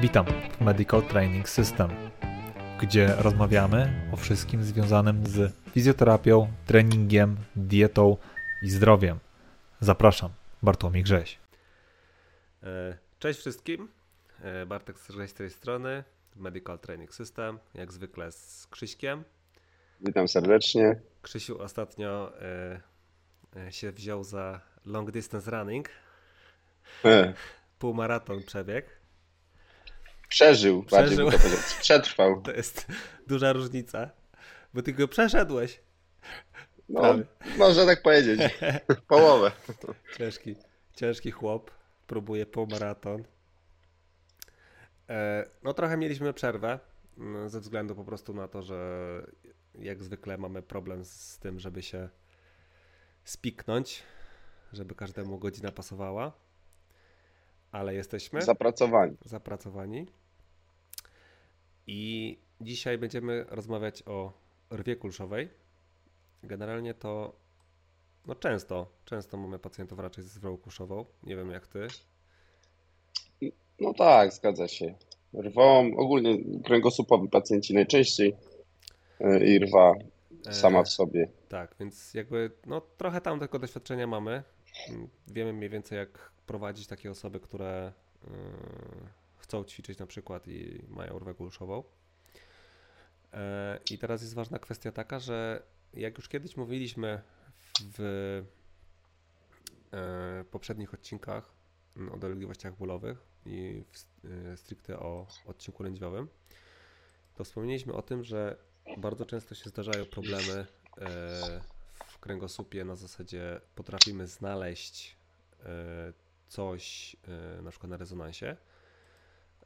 Witam w Medical Training System, gdzie rozmawiamy o wszystkim związanym z fizjoterapią, treningiem, dietą i zdrowiem. Zapraszam, Bartłomiej Grześ. E, cześć wszystkim, e, Bartek z tej strony, Medical Training System, jak zwykle z Krzyśkiem. Witam serdecznie. Krzysiu ostatnio e, się wziął za long distance running. E. Półmaraton przebieg. Przeżył, Przeżył. bardziej to Przetrwał. To jest duża różnica, bo ty go przeszedłeś. No, Prawie. można tak powiedzieć. Połowę. Ciężki, ciężki chłop. Próbuje półmaraton. E, no trochę mieliśmy przerwę mm, ze względu po prostu na to, że jak zwykle mamy problem z tym, żeby się spiknąć, żeby każdemu godzina pasowała. Ale jesteśmy zapracowani. Zapracowani. I dzisiaj będziemy rozmawiać o rwie kulszowej. Generalnie to no często, często mamy pacjentów raczej z rwą kulszową. Nie wiem jak ty. No tak, zgadza się. Rwą, ogólnie kręgosłupowi pacjenci najczęściej e, i rwa sama w sobie. E, tak, więc jakby no trochę tam tego doświadczenia mamy. Wiemy mniej więcej jak prowadzić takie osoby, które yy, chcą ćwiczyć na przykład i mają rwę kulszową. E, I teraz jest ważna kwestia taka, że jak już kiedyś mówiliśmy w e, poprzednich odcinkach o dolegliwościach bólowych i e, stricte o odcinku lędźwiowym, to wspomnieliśmy o tym, że bardzo często się zdarzają problemy w kręgosłupie na zasadzie potrafimy znaleźć coś na przykład na rezonansie,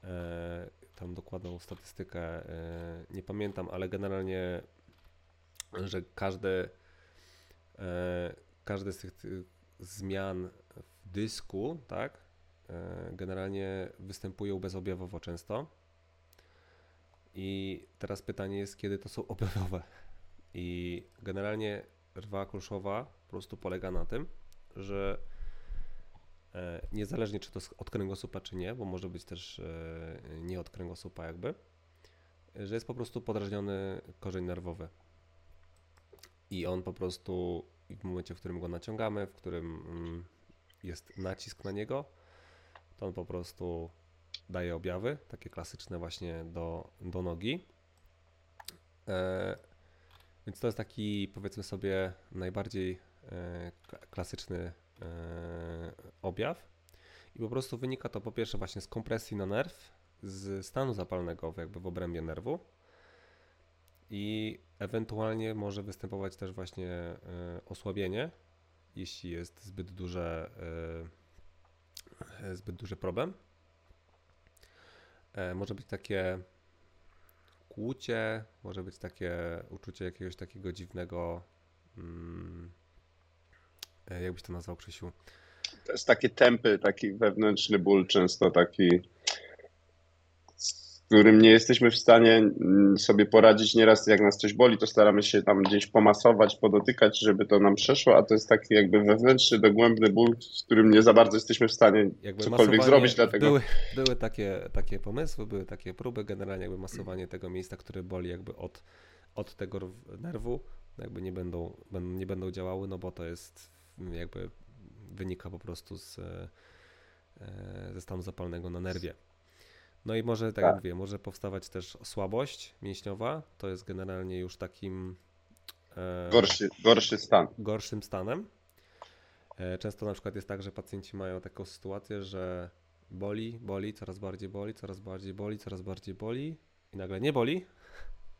E, tam dokładną statystykę e, nie pamiętam, ale generalnie, że każdy, e, każdy z tych zmian w dysku, tak, generalnie występują bezobjawowo często. I teraz pytanie jest, kiedy to są objawowe. I generalnie rwa kulszowa po prostu polega na tym, że E, niezależnie czy to od kręgosłupa, czy nie, bo może być też e, nie od kręgosłupa jakby, że jest po prostu podrażniony korzeń nerwowy. I on po prostu w momencie, w którym go naciągamy, w którym mm, jest nacisk na niego, to on po prostu daje objawy, takie klasyczne właśnie do, do nogi. E, więc to jest taki, powiedzmy sobie, najbardziej e, klasyczny E, objaw. I po prostu wynika to po pierwsze właśnie z kompresji na nerw, z stanu zapalnego jakby w obrębie nerwu i ewentualnie może występować też właśnie e, osłabienie, jeśli jest zbyt duże, e, zbyt duży problem. Może być takie kłucie, może być takie uczucie jakiegoś takiego dziwnego mm, E, jakbyś to nazwał, Krzysiu? To jest takie tempy, taki wewnętrzny ból, często taki, z którym nie jesteśmy w stanie mm, sobie poradzić. Nieraz jak nas coś boli, to staramy się tam gdzieś pomasować, podotykać, żeby to nam przeszło, a to jest taki jakby wewnętrzny, dogłębny ból, z którym nie za bardzo jesteśmy w stanie jakby cokolwiek zrobić. Dlatego... Były, były takie, takie pomysły, były takie próby, generalnie jakby masowanie tego miejsca, które boli jakby od, od tego nerwu, jakby nie będą, nie będą działały, no bo to jest jakby wynika po prostu z, e, ze stanu zapalnego na nerwie. No i może, tak, tak. jak mówię, może powstawać też słabość mięśniowa. To jest generalnie już takim e, gorszy, gorszy stan. gorszym stanem. E, często na przykład jest tak, że pacjenci mają taką sytuację, że boli, boli, coraz bardziej boli, coraz bardziej boli, coraz bardziej boli i nagle nie boli,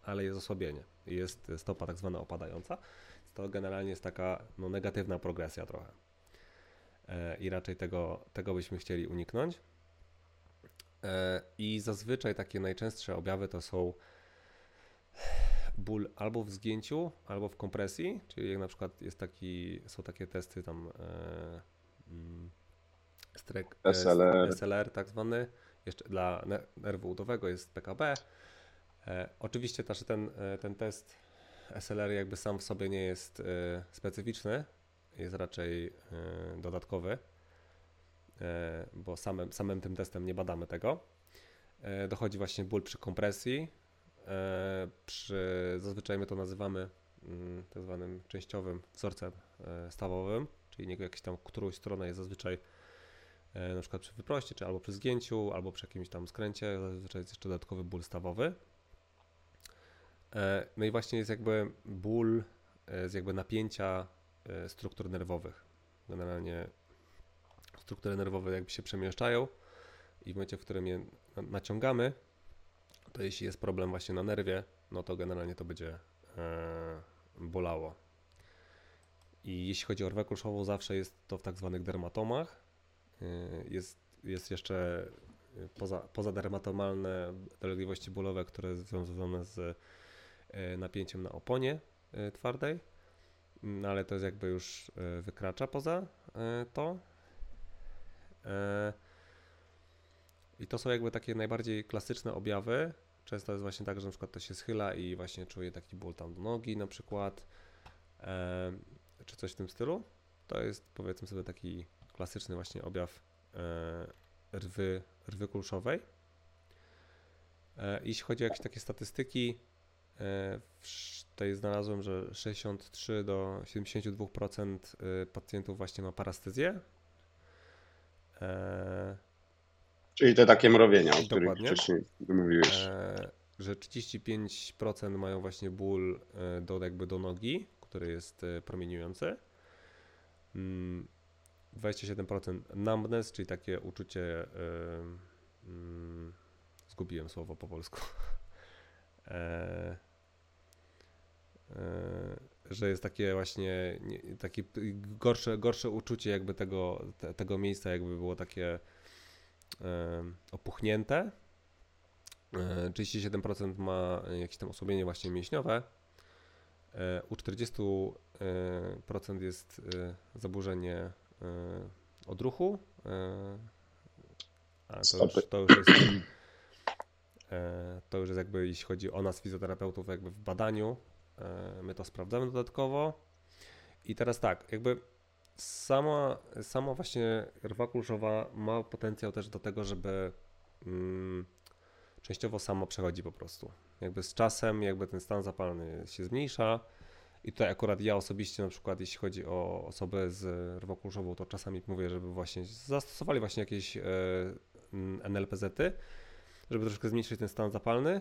ale jest osłabienie. Jest stopa tak zwana opadająca to generalnie jest taka no, negatywna progresja trochę. E, I raczej tego, tego byśmy chcieli uniknąć. E, I zazwyczaj takie najczęstsze objawy to są ból albo w zgięciu, albo w kompresji, czyli jak na przykład jest taki, są takie testy tam e, mm, strek, SLR. SLR tak zwany, jeszcze dla nerwu udowego jest PKB. Oczywiście też ten, ten test SLR jakby sam w sobie nie jest y, specyficzny, jest raczej y, dodatkowy, y, bo samym, samym tym testem nie badamy tego. e, dochodzi właśnie ból przy kompresji. E, przy, zazwyczaj my to nazywamy mm, tak zwanym częściowym wzorcem e, stawowym, czyli jakieś tam którąś stronę jest zazwyczaj na przykład przy wyproście, czy albo przy zgięciu, albo przy jakimś tam skręcie, zazwyczaj jest jeszcze dodatkowy ból stawowy. No i właśnie jest jakby ból z jakby napięcia struktur nerwowych. Generalnie struktury nerwowe jakby się przemieszczają i w momencie, w którym je naciągamy, to jeśli jest problem właśnie na nerwie, no to generalnie to będzie e, bolało. I jeśli chodzi o rwę kulszową, zawsze jest to w tak zwanych dermatomach. E, jest, jest jeszcze poza, pozadermatomalne dolegliwości bólowe, które związane z e, napięciem na oponie e, twardej, no ale to jest jakby już e, wykracza poza e, to. I to są jakby takie najbardziej klasyczne objawy. Często jest właśnie tak, że na przykład to się schyla i właśnie czuje taki ból tam do nogi na przykład, e, czy coś w tym stylu. To jest powiedzmy sobie taki klasyczny właśnie objaw e, rwy, rwy kulszowej. E, jeśli chodzi o jakieś takie statystyki, e, tutaj znalazłem, że 63 do 72% y, pacjentów właśnie ma parastezję. E, Czyli te takie mrowienia, o których Dokładnie. wcześniej mówiłeś. E, że 35% mają właśnie ból e, do, jakby do nogi, który jest e, promieniujący. 27% mm, numbness, czyli takie uczucie. Mm, zgubiłem słowo po polsku. Że jest takie właśnie takie gorsze, gorsze uczucie jakby tego, tego miejsca, jakby było takie opuchnięte. 37% ma jakieś tam osłabienie właśnie mięśniowe. E, u 40% jest e, zaburzenie e, odruchu. A to już, to już jest to już jest jakby jeśli chodzi o nas fizjoterapeutów jakby w badaniu, my to sprawdzamy dodatkowo. I teraz tak, jakby sama, sama właśnie rwa kulszowa ma potencjał też do tego, żeby mm, częściowo samo przechodzi po prostu. Jakby z czasem jakby ten stan zapalny się zmniejsza i tutaj akurat ja osobiście na przykład jeśli chodzi o osoby z rwą to czasami mówię, żeby właśnie zastosowali właśnie jakieś e, NLPZ-y, żeby troszkę zmniejszyć ten stan zapalny,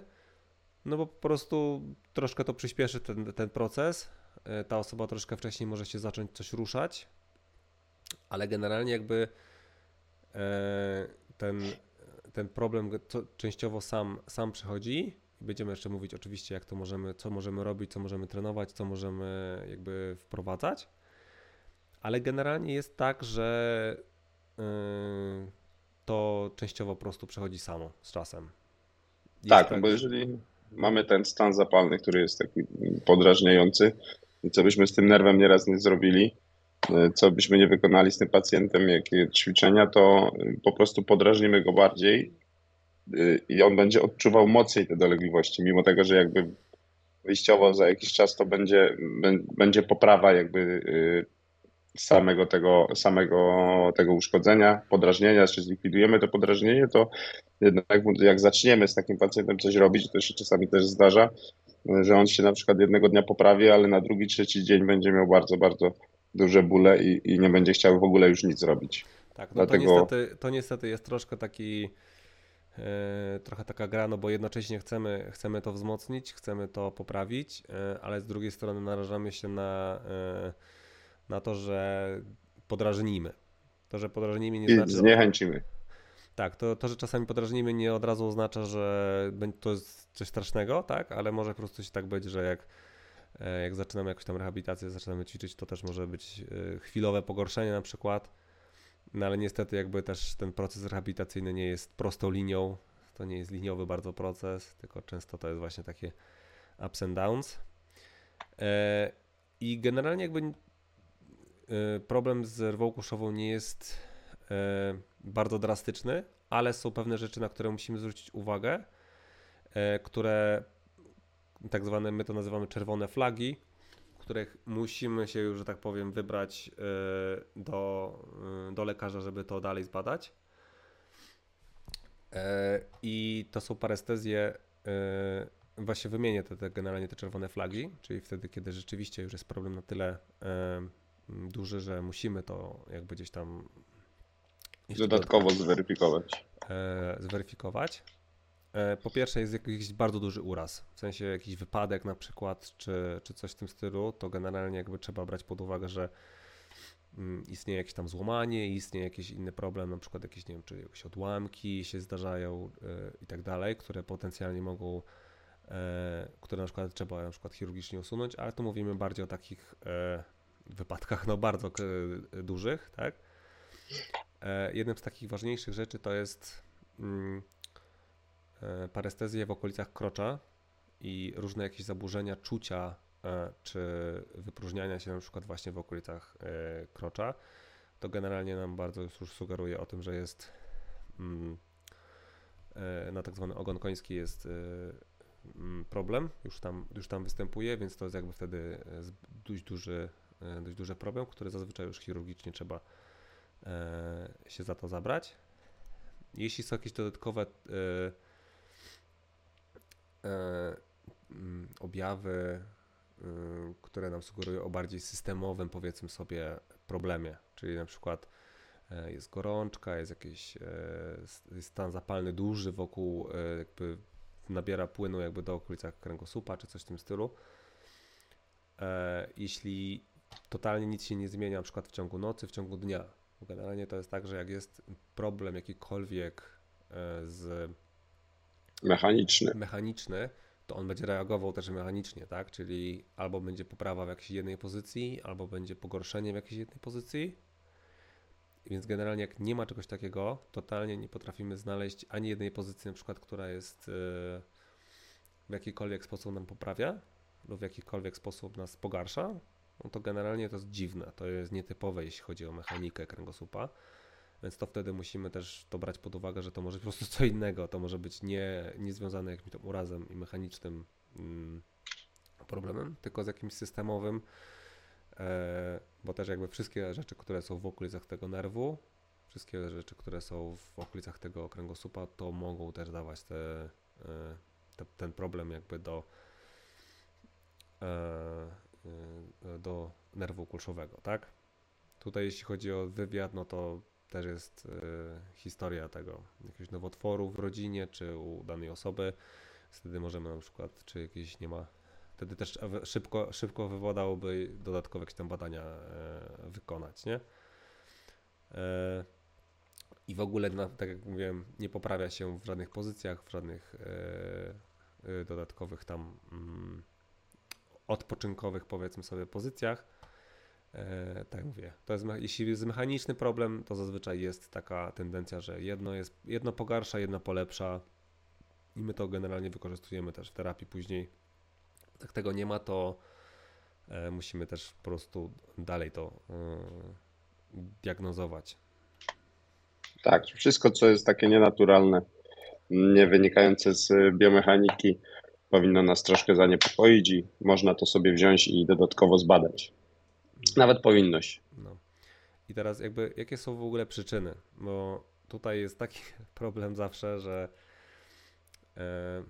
no bo po prostu troszkę to przyspieszy ten, ten proces, e, ta osoba troszkę wcześniej może się zacząć coś ruszać, ale generalnie jakby e, ten, ten problem częściowo sam, sam przychodzi. Będziemy jeszcze mówić oczywiście, jak to możemy, co możemy robić, co możemy trenować, co możemy jakby wprowadzać. Ale generalnie jest tak, że e, to częściowo po prostu przechodzi samo z czasem. Jest tak, tak, bo jeżeli mamy ten stan zapalny, który jest taki podrażniający, co byśmy z tym nerwem nieraz nie zrobili, E, co byśmy nie wykonali z tym pacjentem, jakie ćwiczenia, to e, po prostu podrażnimy go bardziej e, i on będzie odczuwał mocniej te dolegliwości, mimo tego, że jakby wyjściowo za jakiś czas to będzie, będzie poprawa jakby samego tego, samego tego uszkodzenia, podrażnienia, czy zlikwidujemy to podrażnienie, to jednak jak zaczniemy z takim pacjentem coś robić, to się czasami też zdarza, że on się na przykład jednego dnia poprawi, ale na drugi, trzeci dzień będzie miał bardzo, bardzo duże bóle i, i nie będzie chciał w ogóle już nic robić. Tak, no Dlatego... to, niestety, to niestety jest troszkę taki e, trochę taka gra, no bo jednocześnie chcemy, chcemy to wzmocnić, chcemy to poprawić, e, ale z drugiej strony narażamy się na, e, na to, że podrażnimy. To, że podrażnimy nie I znaczy... zniechęcimy. Tak, to, to, że czasami podrażnimy nie od razu oznacza, że to jest coś strasznego, tak, ale może po prostu się tak być, że jak E, jak zaczynamy jakąś tam rehabilitację, zaczynamy ćwiczyć, to też może być e, chwilowe pogorszenie na przykład. No ale niestety jakby też ten proces rehabilitacyjny nie jest prostą linią. To nie jest liniowy bardzo proces, tylko często to jest właśnie takie ups and downs. E, I generalnie jakby problem z rwą kuszową nie jest bardzo drastyczny, ale są pewne rzeczy, na które musimy zwrócić uwagę, które tak zwane, my to nazywamy czerwone flagi, których musimy się już, że tak powiem, wybrać do, do lekarza, żeby to dalej zbadać. I to są parestezje, właśnie wymienię te, te generalnie te czerwone flagi, czyli wtedy, kiedy rzeczywiście już jest problem na tyle duży, że musimy to jakby gdzieś tam dodatkowo zweryfikować. zweryfikować. Po pierwsze jest jakiś bardzo duży uraz, w sensie jakiś wypadek na przykład, czy, czy coś w tym stylu, to generalnie jakby trzeba brać pod uwagę, że Mm, istnieje jakieś tam złamanie, istnieje jakiś inny problem, na przykład jakieś, nie wiem, czy jakieś odłamki się zdarzają yy, i tak dalej, które potencjalnie mogą, yy, które na przykład trzeba na przykład chirurgicznie usunąć, ale tu mówimy bardziej o takich yy, wypadkach no bardzo dużych, tak? Jednym z takich ważniejszych rzeczy to jest mm, parestezja w okolicach krocza i różne jakieś zaburzenia czucia E, czy wypróżniania się na przykład właśnie w okolicach e, krocza, to generalnie nam bardzo już sugeruje o tym, że jest mm, e, na tak zwany ogon koński jest mm, problem, już tam, już tam występuje, więc to jest jakby wtedy dość duży, dość duży problem, który zazwyczaj już chirurgicznie trzeba się za to zabrać. Jeśli są jakieś dodatkowe mm, objawy, które nam sugerują o bardziej systemowym, powiedzmy sobie, problemie. Czyli na przykład e, jest gorączka, jest jakiś e, stan zapalny duży wokół, e, jakby nabiera płynu jakby do okolicach kręgosłupa, czy coś w tym stylu. Jeśli totalnie nic się nie zmienia, na przykład w ciągu nocy, w ciągu dnia, generalnie to jest tak, że jak jest problem jakikolwiek z mechaniczny, mechaniczny to on będzie reagował też mechanicznie, tak? Czyli albo będzie poprawa w jakiejś jednej pozycji, albo będzie pogorszenie w jakiejś jednej pozycji. Więc generalnie jak nie ma czegoś takiego, totalnie nie potrafimy znaleźć ani jednej pozycji na przykład, która jest e, w jakikolwiek sposób nam poprawia lub w jakikolwiek sposób nas pogarsza, no to generalnie to jest dziwne. To jest nietypowe, jeśli chodzi o mechanikę kręgosłupa. Więc to wtedy musimy też to brać pod uwagę, że to może być po prostu co innego. To może być nie, nie związane jakimś tam urazem i mechanicznym mm, problemem, tylko z jakimś systemowym, e, bo też jakby wszystkie rzeczy, które są w okolicach tego nerwu, wszystkie rzeczy, które są w okolicach tego kręgosłupa, to mogą też dawać te, e, te ten problem jakby do, e do nerwu kulszowego, tak? Tutaj jeśli chodzi o wywiad, no to też jest y, historia tego, jakiegoś nowotworu w rodzinie, czy u danej osoby. Wtedy możemy na przykład, czy jakieś nie ma, wtedy też szybko, szybko wypadałoby dodatkowe jakieś tam badania e, wykonać, nie? I w ogóle, tak jak mówiłem, nie poprawia się w żadnych pozycjach, w żadnych dodatkowych tam mm, odpoczynkowych, powiedzmy sobie, pozycjach E, tak mówię, to jest, jeśli jest mechaniczny problem, to zazwyczaj jest taka tendencja, że jedno jest, jedno pogarsza, jedno polepsza i my to generalnie wykorzystujemy też w terapii później. Jak tego nie ma, to e, musimy też po prostu dalej to e, diagnozować. Tak, wszystko co jest takie nienaturalne, nie wynikające z biomechaniki, powinno nas troszkę zaniepokoić i można to sobie wziąć i dodatkowo zbadać. Nawet powinność. No. I teraz jakby, jakie są w ogóle przyczyny? Bo tutaj jest taki problem zawsze, że e, e,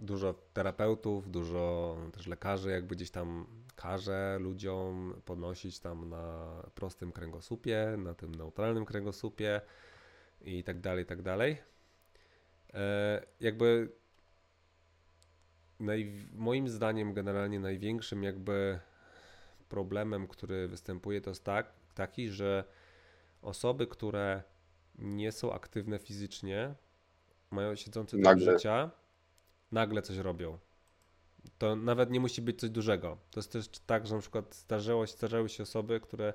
dużo terapeutów, dużo też lekarzy jakby gdzieś tam każe ludziom podnosić tam na prostym kręgosłupie, na tym neutralnym kręgosłupie i tak dalej, i tak dalej. E, jakby naj, moim zdaniem generalnie największym jakby problemem, który występuje, to jest tak, taki, że osoby, które nie są aktywne fizycznie, mają siedzące do życia, nagle coś robią. To nawet nie musi być coś dużego. To jest też tak, że na przykład zdarzyło, zdarzały się osoby, które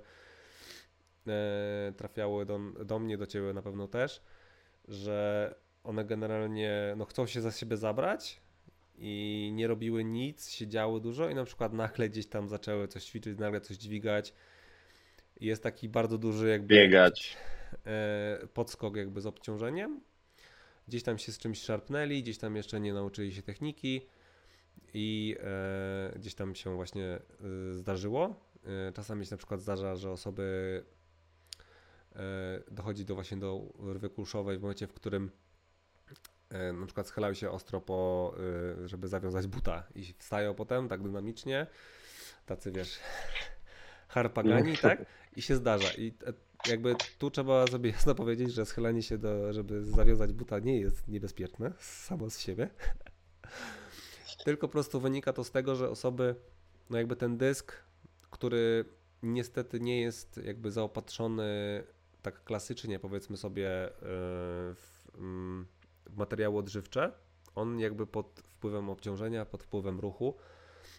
e, trafiały do, do mnie, do ciebie na pewno też, że one generalnie no, chcą się za siebie zabrać, i nie robiły nic, siedziały dużo i na przykład nagle gdzieś tam zaczęły coś ćwiczyć, nagle coś dźwigać. Jest taki bardzo duży jakby biegać e, podskok jakby z obciążeniem. Gdzieś tam się z czymś szarpnęli, gdzieś tam jeszcze nie nauczyli się techniki i e, gdzieś tam się właśnie e, zdarzyło. czasami się na przykład zdarza, że osoby dochodzi do właśnie do rwy kulszowej w momencie, w którym na przykład schylają się ostro po, żeby zawiązać buta i wstają potem tak dynamicznie, tacy wiesz, harpagani, no. tak? I się zdarza. I jakby tu trzeba sobie jasno powiedzieć, że schylanie się do, żeby zawiązać buta nie jest niebezpieczne samo z siebie. Tylko po prostu wynika to z tego, że osoby, no jakby ten dysk, który niestety nie jest jakby zaopatrzony tak klasycznie, powiedzmy sobie, e, w, mm, w materiały odżywcze, on jakby pod wpływem obciążenia, pod wpływem ruchu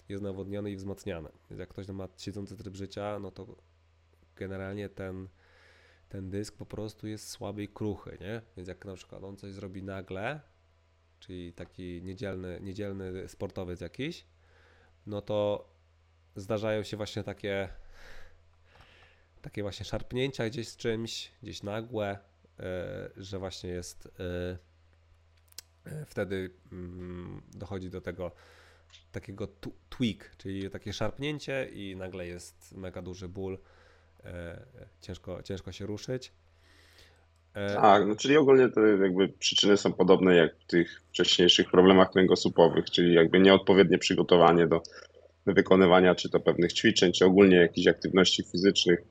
jest nawodniony i wzmacniany. Więc jak ktoś ma siedzący tryb życia, no to generalnie ten, ten dysk po prostu jest słaby i kruchy, nie? Więc jak na przykład on coś zrobi nagle, czyli taki niedzielny, niedzielny sportowiec jakiś, no to zdarzają się właśnie takie takie właśnie szarpnięcia gdzieś z czymś, gdzieś nagłe, e, że właśnie jest e, wtedy mm, dochodzi do tego takiego tweak, czyli takie szarpnięcie i nagle jest mega duży ból, ciężko, ciężko się ruszyć. Tak, no czyli ogólnie to jakby przyczyny są podobne jak w tych wcześniejszych problemach kręgosłupowych, czyli jakby nieodpowiednie przygotowanie do wykonywania czy to pewnych ćwiczeń, czy ogólnie jakichś aktywności fizycznych,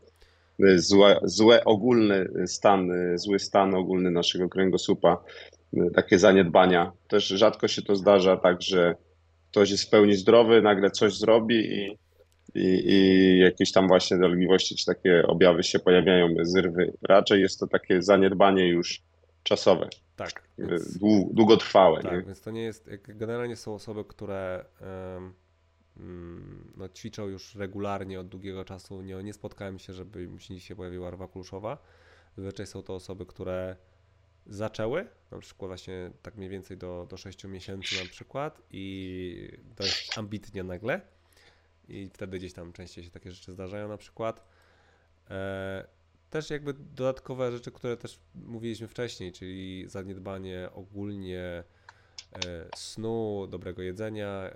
złe, złe ogólny stan, zły stan ogólny naszego kręgosłupa, takie zaniedbania. Też rzadko się to zdarza tak, że ktoś jest w pełni zdrowy, nagle coś zrobi i, i, i jakieś tam właśnie dolegliwości czy takie objawy się pojawiają zrywy. Raczej jest to takie zaniedbanie już czasowe. Tak. Więc, długotrwałe. Tak, nie? więc to nie jest, generalnie są osoby, które Mm, no, ćwiczą już regularnie od długiego czasu. Nie, nie spotkałem się, żeby mi się pojawiła rwa kluszowa. Zazwyczaj są to osoby, które zaczęły, na przykład właśnie tak mniej więcej do, do 6 miesięcy na przykład i dość ambitnie nagle i wtedy gdzieś tam częściej się takie rzeczy zdarzają na przykład. E, też jakby dodatkowe rzeczy, które też mówiliśmy wcześniej, czyli zaniedbanie ogólnie E, snu, dobrego jedzenia, e,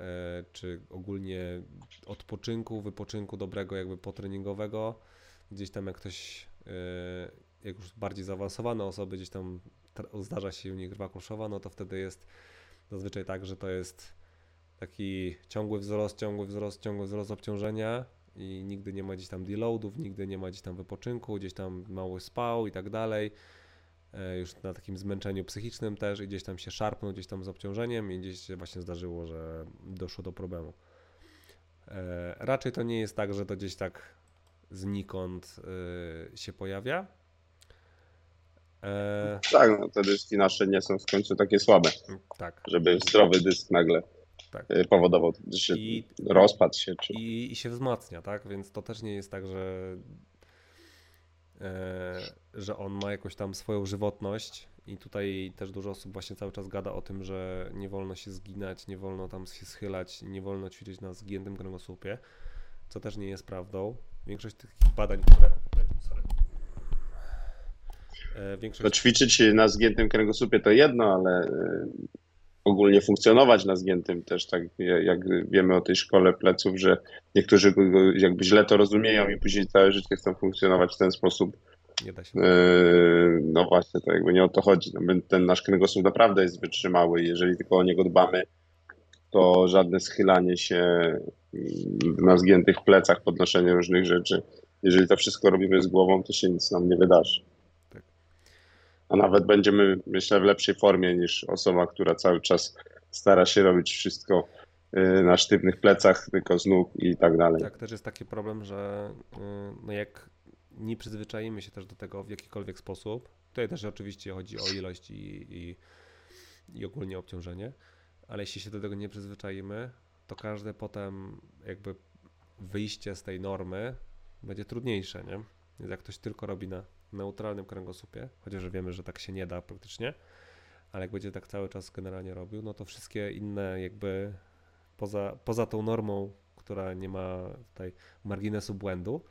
czy ogólnie odpoczynku, wypoczynku dobrego jakby potreningowego. Gdzieś tam jak ktoś, jak już bardziej zaawansowane osoby, gdzieś tam zdarza się u nich rwa kruszowa, no to wtedy jest zazwyczaj tak, że to jest taki ciągły wzrost, ciągły wzrost, ciągły wzrost obciążenia i nigdy nie ma gdzieś tam deloadów, nigdy nie ma gdzieś tam wypoczynku, gdzieś tam mało spał i tak dalej. E, już na takim zmęczeniu psychicznym też i gdzieś tam się szarpnął gdzieś tam z obciążeniem i gdzieś się właśnie zdarzyło, że doszło do problemu. E, raczej to nie jest tak, że to gdzieś tak znikąd e, się pojawia. Tak, no te dyski nasze nie są w końcu takie słabe. Tak. Żeby zdrowy dysk nagle tak. powodował że I, rozpad się. Czy... I, I się wzmacnia, tak? Więc to też nie jest tak, że E, że on ma jakąś tam swoją żywotność i tutaj też dużo osób właśnie cały czas gada o tym, że nie wolno się zginać, nie wolno tam się schylać, nie wolno ćwiczyć na zgiętym kręgosłupie, co też nie jest prawdą. Większość tych badań, które... E, większość... To ćwiczyć na zgiętym kręgosłupie to jedno, ale e, ogólnie funkcjonować na zgiętym też, tak jak wiemy o tej szkole pleców, że niektórzy jakby źle to rozumieją i później całe życie chcą funkcjonować w ten sposób. Nie da się. E, no właśnie, to jakby nie o to chodzi. No, ten nasz kręgosłup naprawdę jest wytrzymały i jeżeli tylko o niego dbamy, to żadne schylanie się na zgiętych plecach, podnoszenie różnych rzeczy, jeżeli to wszystko robimy z głową, to się nic nam nie wydarzy a nawet będziemy, myślę, w lepszej formie niż osoba, która cały czas stara się robić wszystko y, na sztywnych plecach, tylko z nóg i tak dalej. Tak, też jest taki problem, że y, no jak nie przyzwyczajimy się też do tego w jakikolwiek sposób, tutaj też oczywiście chodzi o ilość i, i, i ogólnie obciążenie, ale jeśli się do tego nie przyzwyczajimy, to każde potem jakby wyjście z tej normy będzie trudniejsze, nie? Więc jak ktoś tylko robi na neutralnym kręgosłupie, chociaż wiemy, że tak się nie da praktycznie, ale jak będzie tak cały czas generalnie robił, no to wszystkie inne jakby poza, poza tą normą, która nie ma tutaj marginesu błędu,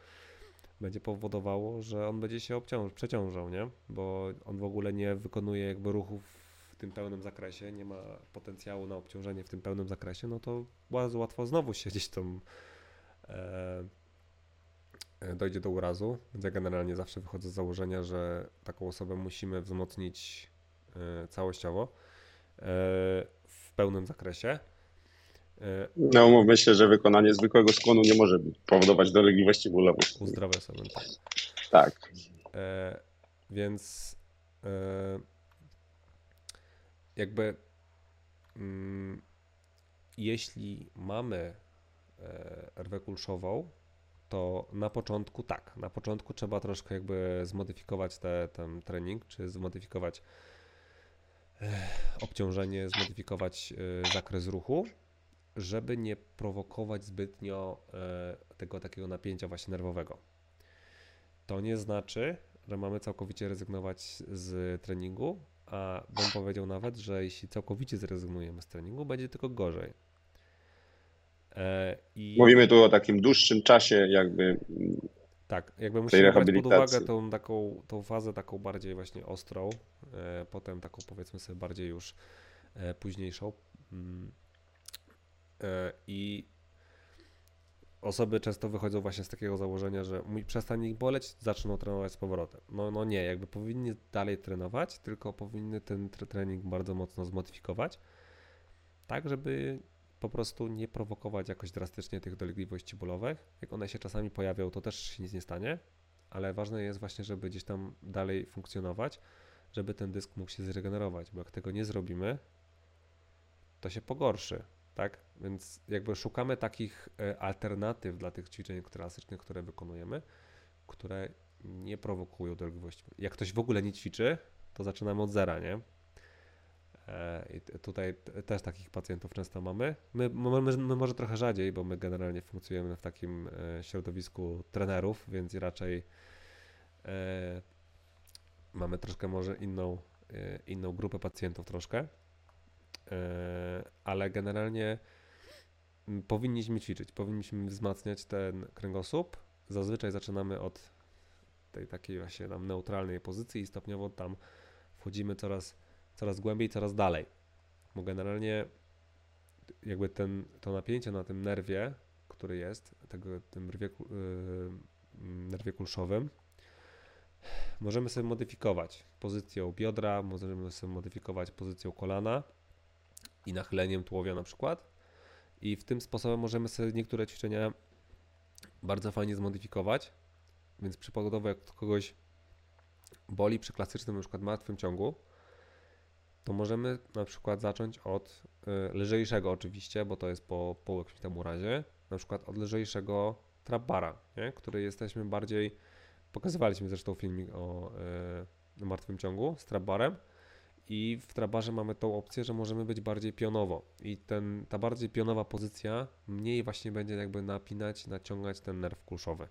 będzie powodowało, że on będzie się obciąż, przeciążał, nie? Bo on w ogóle nie wykonuje jakby ruchów w tym pełnym zakresie, nie ma potencjału na obciążenie w tym pełnym zakresie, no to bardzo łatwo znowu się gdzieś e, e, dojdzie do urazu, więc ja generalnie zawsze wychodzę z założenia, że taką osobę musimy wzmocnić e, całościowo w pełnym zakresie. No umówmy się, że wykonanie zwykłego skłonu nie może powodować dolegliwości bólowych. Uzdrawia sobie, tak. Tak. Więc jakby mm, jeśli mamy e, rwę kulszową, to na początku tak, na początku trzeba troszkę jakby zmodyfikować te, ten trening, czy zmodyfikować e, obciążenie, zmodyfikować e, zakres ruchu, żeby nie prowokować zbytnio tego takiego napięcia właśnie nerwowego. To nie znaczy, że mamy całkowicie rezygnować z treningu, a bym powiedział nawet, że jeśli całkowicie zrezygnujemy z treningu, będzie tylko gorzej. E, I... Mówimy tu o takim dłuższym czasie, jakby. Tak, jakby musimy brać pod uwagę tą, taką, tą fazę taką bardziej właśnie ostrą, e, potem taką powiedzmy sobie bardziej już e, późniejszą. Mm. I osoby często wychodzą właśnie z takiego założenia, że mój przestanie ich boleć, zaczną trenować z powrotem. No, no nie, jakby powinni dalej trenować, tylko powinny ten trening bardzo mocno zmodyfikować, tak żeby po prostu nie prowokować jakoś drastycznie tych dolegliwości bólowych. Jak one się czasami pojawią, to też się nic nie stanie, ale ważne jest właśnie, żeby gdzieś tam dalej funkcjonować, żeby ten dysk mógł się zregenerować, bo jak tego nie zrobimy, to się pogorszy tak? Więc jakby szukamy takich e, alternatyw dla tych ćwiczeń klasycznych, które wykonujemy, które nie prowokują dolegliwości. Jak ktoś w ogóle nie ćwiczy, to zaczynamy od zera, nie? E, I tutaj też takich pacjentów często mamy. My, my, my, może trochę rzadziej, bo my generalnie funkcjonujemy w takim e, środowisku trenerów, więc raczej e, mamy troszkę może inną, inną grupę pacjentów troszkę. Ale generalnie powinniśmy ćwiczyć, powinniśmy wzmacniać ten kręgosłup. Zazwyczaj zaczynamy od tej takiej właśnie tam neutralnej pozycji i stopniowo tam wchodzimy coraz, coraz głębiej, coraz dalej. Bo generalnie jakby ten, to napięcie na tym nerwie, który jest, tego, tym nerwie, yy, nerwie kulszowym, możemy sobie modyfikować pozycją biodra, możemy sobie modyfikować pozycją kolana, i nachyleniem tułowia na przykład. I w tym sposobem możemy sobie niektóre ćwiczenia bardzo fajnie zmodyfikować. Więc przykładowo jak kogoś boli przy klasycznym na przykład martwym ciągu, to możemy na przykład zacząć od y, lżejszego oczywiście, bo to jest po, po jakimś tam urazie, na przykład od lżejszego trapbara, nie? który jesteśmy bardziej, pokazywaliśmy zresztą filmik o y, martwym ciągu z trapbarem, i w trabarze mamy tą opcję, że możemy być bardziej pionowo i ten, ta bardziej pionowa pozycja mniej właśnie będzie jakby napinać, naciągać ten nerw kulszowy.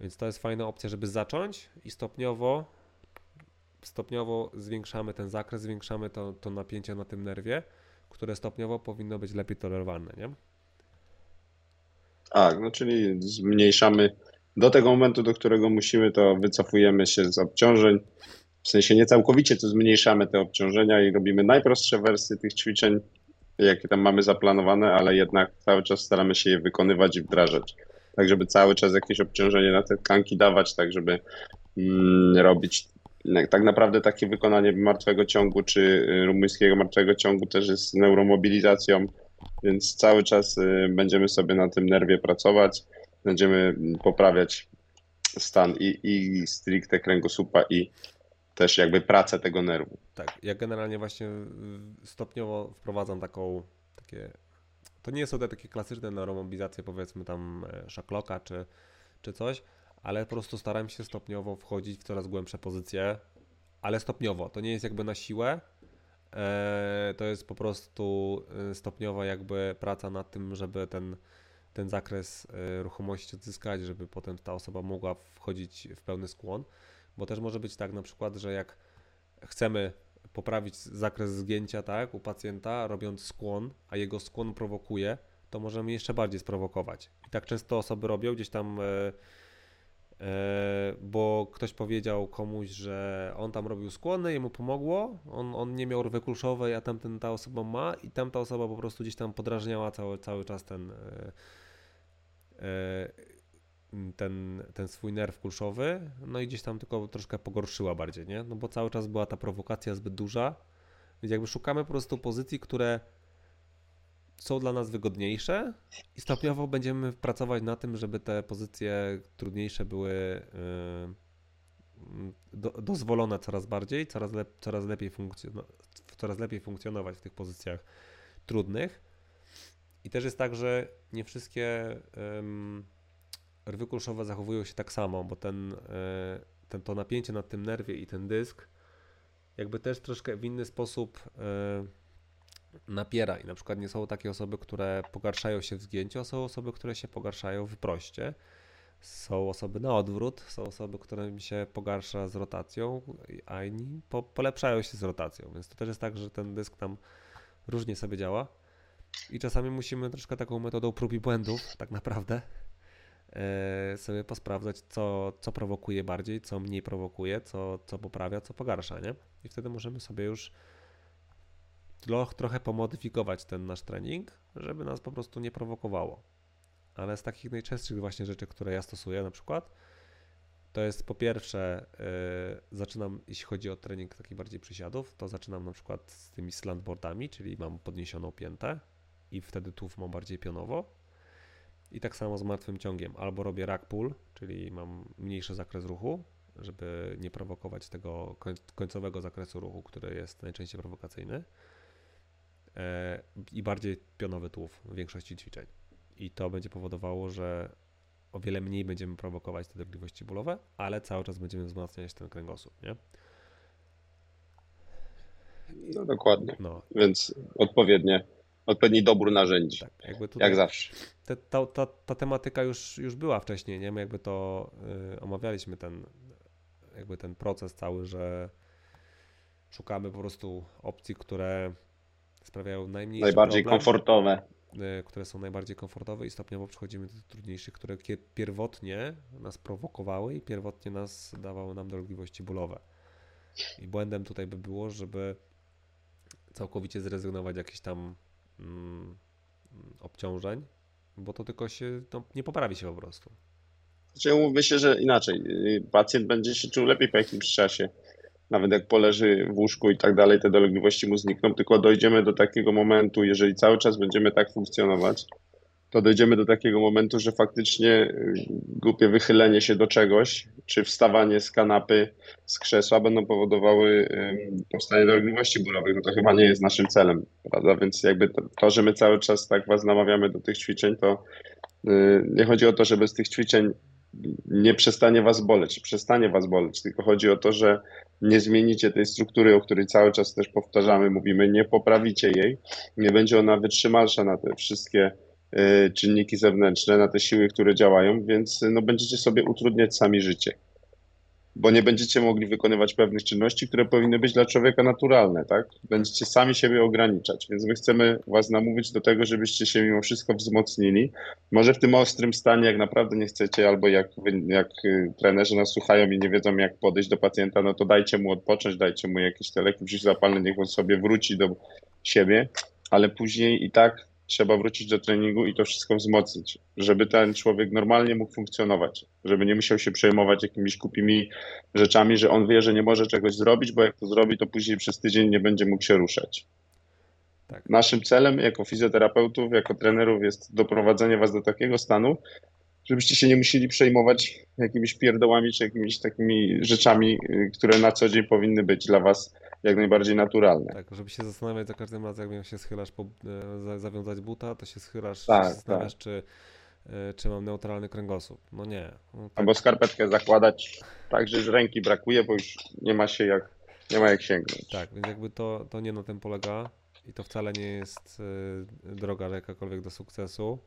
Więc to jest fajna opcja, żeby zacząć i stopniowo stopniowo zwiększamy ten zakres, zwiększamy to, to napięcie na tym nerwie, które stopniowo powinno być lepiej tolerowane, nie? Tak, no czyli zmniejszamy do tego momentu, do którego musimy, to wycofujemy się z obciążeń, w sensie nie całkowicie, to zmniejszamy te obciążenia i robimy najprostsze wersje tych ćwiczeń, jakie tam mamy zaplanowane, ale jednak cały czas staramy się je wykonywać i wdrażać. Tak, żeby cały czas jakieś obciążenie na te tkanki dawać, tak, żeby mm, robić tak naprawdę takie wykonanie martwego ciągu czy y, rumuńskiego martwego ciągu też jest neuromobilizacją, więc cały czas y, będziemy sobie na tym nerwie pracować, będziemy mm, poprawiać stan i, i stricte kręgosłupa i też jakby pracę tego nerwu. Tak, ja generalnie właśnie stopniowo wprowadzam taką, takie, to nie są te takie klasyczne neuromobilizacje powiedzmy tam e, szakloka czy, czy coś, ale po prostu staram się stopniowo wchodzić w coraz głębsze pozycje, ale stopniowo, to nie jest jakby na siłę, e, to jest po prostu e, stopniowa jakby praca nad tym, żeby ten, ten zakres ruchomości odzyskać, żeby potem ta osoba mogła wchodzić w pełny skłon. Bo też może być tak na przykład, że jak chcemy poprawić zakres zgięcia tak, u pacjenta, robiąc skłon, a jego skłon prowokuje, to możemy jeszcze bardziej sprowokować. I tak często osoby robią gdzieś tam, e, bo ktoś powiedział komuś, że on tam robił skłony, jemu pomogło, on, on nie miał rwy kulszowej, a tamten ta osoba ma i tamta osoba po prostu gdzieś tam podrażniała cały, cały czas ten e, ten, ten swój nerw kulszowy, no i gdzieś tam tylko troszkę pogorszyła bardziej, nie? No bo cały czas była ta prowokacja zbyt duża, więc jakby szukamy po prostu pozycji, które są dla nas wygodniejsze i stopniowo będziemy pracować na tym, żeby te pozycje trudniejsze były yy, do, dozwolone coraz bardziej, coraz, lep, coraz, lepiej coraz lepiej funkcjonować w tych pozycjach trudnych. I też jest tak, że nie wszystkie rwy kulszowe zachowują się tak samo, bo ten, e, ten, to napięcie na tym nerwie i ten dysk jakby też troszkę w inny sposób e, napiera i na przykład nie są takie osoby, które pogarszają się w zgięciu, a są osoby, które się pogarszają w proście. Są osoby na odwrót, są osoby, którym się pogarsza z rotacją, a inni po, polepszają się z rotacją, więc to też jest tak, że ten dysk tam różnie sobie działa i czasami musimy troszkę taką metodą prób i błędów tak naprawdę e, sobie posprawdzać, co, co prowokuje bardziej, co mniej prowokuje, co, co poprawia, co pogarsza, nie? I wtedy możemy sobie już trochę pomodyfikować ten nasz trening, żeby nas po prostu nie prowokowało. Ale z takich najczęstszych właśnie rzeczy, które ja stosuję na przykład, to jest po pierwsze, yy, zaczynam, jeśli chodzi o trening taki bardziej przysiadów, to zaczynam na przykład z tymi slantboardami, czyli mam podniesioną piętę i wtedy tułów mam bardziej pionowo. I tak samo z martwym ciągiem. Albo robię rack pull, czyli mam mniejszy zakres ruchu, żeby nie prowokować tego końcowego zakresu ruchu, który jest najczęściej prowokacyjny. E, I bardziej pionowy tułów w większości ćwiczeń. I to będzie powodowało, że o wiele mniej będziemy prowokować te dolegliwości bólowe, ale cały czas będziemy wzmacniać ten kręgosłup, nie? No dokładnie. No. Więc odpowiednie, odpowiedni dobór narzędzi. Tak, jakby tutaj, jak zawsze. Te, ta, ta, ta, tematyka już, już była wcześniej, nie? My jakby to y, omawialiśmy ten, jakby ten proces cały, że szukamy po prostu opcji, które sprawiają najmniej najbardziej problem. komfortowe. E, które są najbardziej komfortowe i stopniowo przechodzimy do tych trudniejszych, które pierwotnie nas prowokowały i pierwotnie nas dawały nam dolegliwości bólowe. I błędem tutaj by było, żeby całkowicie zrezygnować z jakichś tam mm, obciążeń, bo to tylko się no, nie poprawi się po prostu. Znaczy, myślę, że inaczej. Pacjent będzie się czuł lepiej po jakimś czasie nawet jak poleży w łóżku i tak dalej, te dolegliwości mu znikną, tylko dojdziemy do takiego momentu, jeżeli cały czas będziemy tak funkcjonować, to dojdziemy do takiego momentu, że faktycznie y, głupie wychylenie się do czegoś, czy wstawanie z kanapy, z krzesła będą powodowały powstanie dolegliwości bólowych. No to chyba nie jest naszym celem, prawda? Więc jakby to, to że my cały czas tak was namawiamy do tych ćwiczeń, to y, nie chodzi o to, żeby z tych ćwiczeń nie przestanie was boleć, przestanie was boleć, tylko chodzi o to, że nie zmienicie tej struktury, o której cały czas też powtarzamy, mówimy, nie poprawicie jej, nie będzie ona wytrzymalsza na te wszystkie y, czynniki zewnętrzne, na te siły, które działają, więc no, będziecie sobie utrudniać sami życie bo nie będziecie mogli wykonywać pewnych czynności, które powinny być dla człowieka naturalne, tak? Będziecie sami siebie ograniczać, więc my chcemy was namówić do tego, żebyście się mimo wszystko wzmocnili. Może w tym ostrym stanie, jak naprawdę nie chcecie, albo jak, jak y, trenerzy nas słuchają i nie wiedzą, jak podejść do pacjenta, no to dajcie mu odpocząć, dajcie mu jakieś te leki przeciwzapalne, niech on sobie wróci do siebie, ale później i tak trzeba wrócić do treningu i to wszystko wzmocnić, żeby ten człowiek normalnie mógł funkcjonować, żeby nie musiał się przejmować jakimiś kupimi rzeczami, że on wie, że nie może czegoś zrobić, bo jak to zrobi, to później przez tydzień nie będzie mógł się ruszać. Tak. Naszym celem jako fizjoterapeutów, jako trenerów jest doprowadzenie was do takiego stanu, żebyście się nie musieli przejmować jakimiś pierdołami czy jakimiś takimi rzeczami, y, które na co dzień powinny być dla was jak najbardziej naturalne. Tak, żeby się zastanawiać za każdym razem, jak się schylasz, po, e, zawiązać buta, to się schylasz, tak, się zastanawiasz, tak. czy, e, czy mam neutralny kręgosłup. No nie. No tak. Albo skarpetkę zakładać tak, że z ręki brakuje, bo już nie ma się jak, nie ma jak sięgnąć. Tak, więc jakby to, to nie na tym polega i to wcale nie jest y, droga jakakolwiek do sukcesu.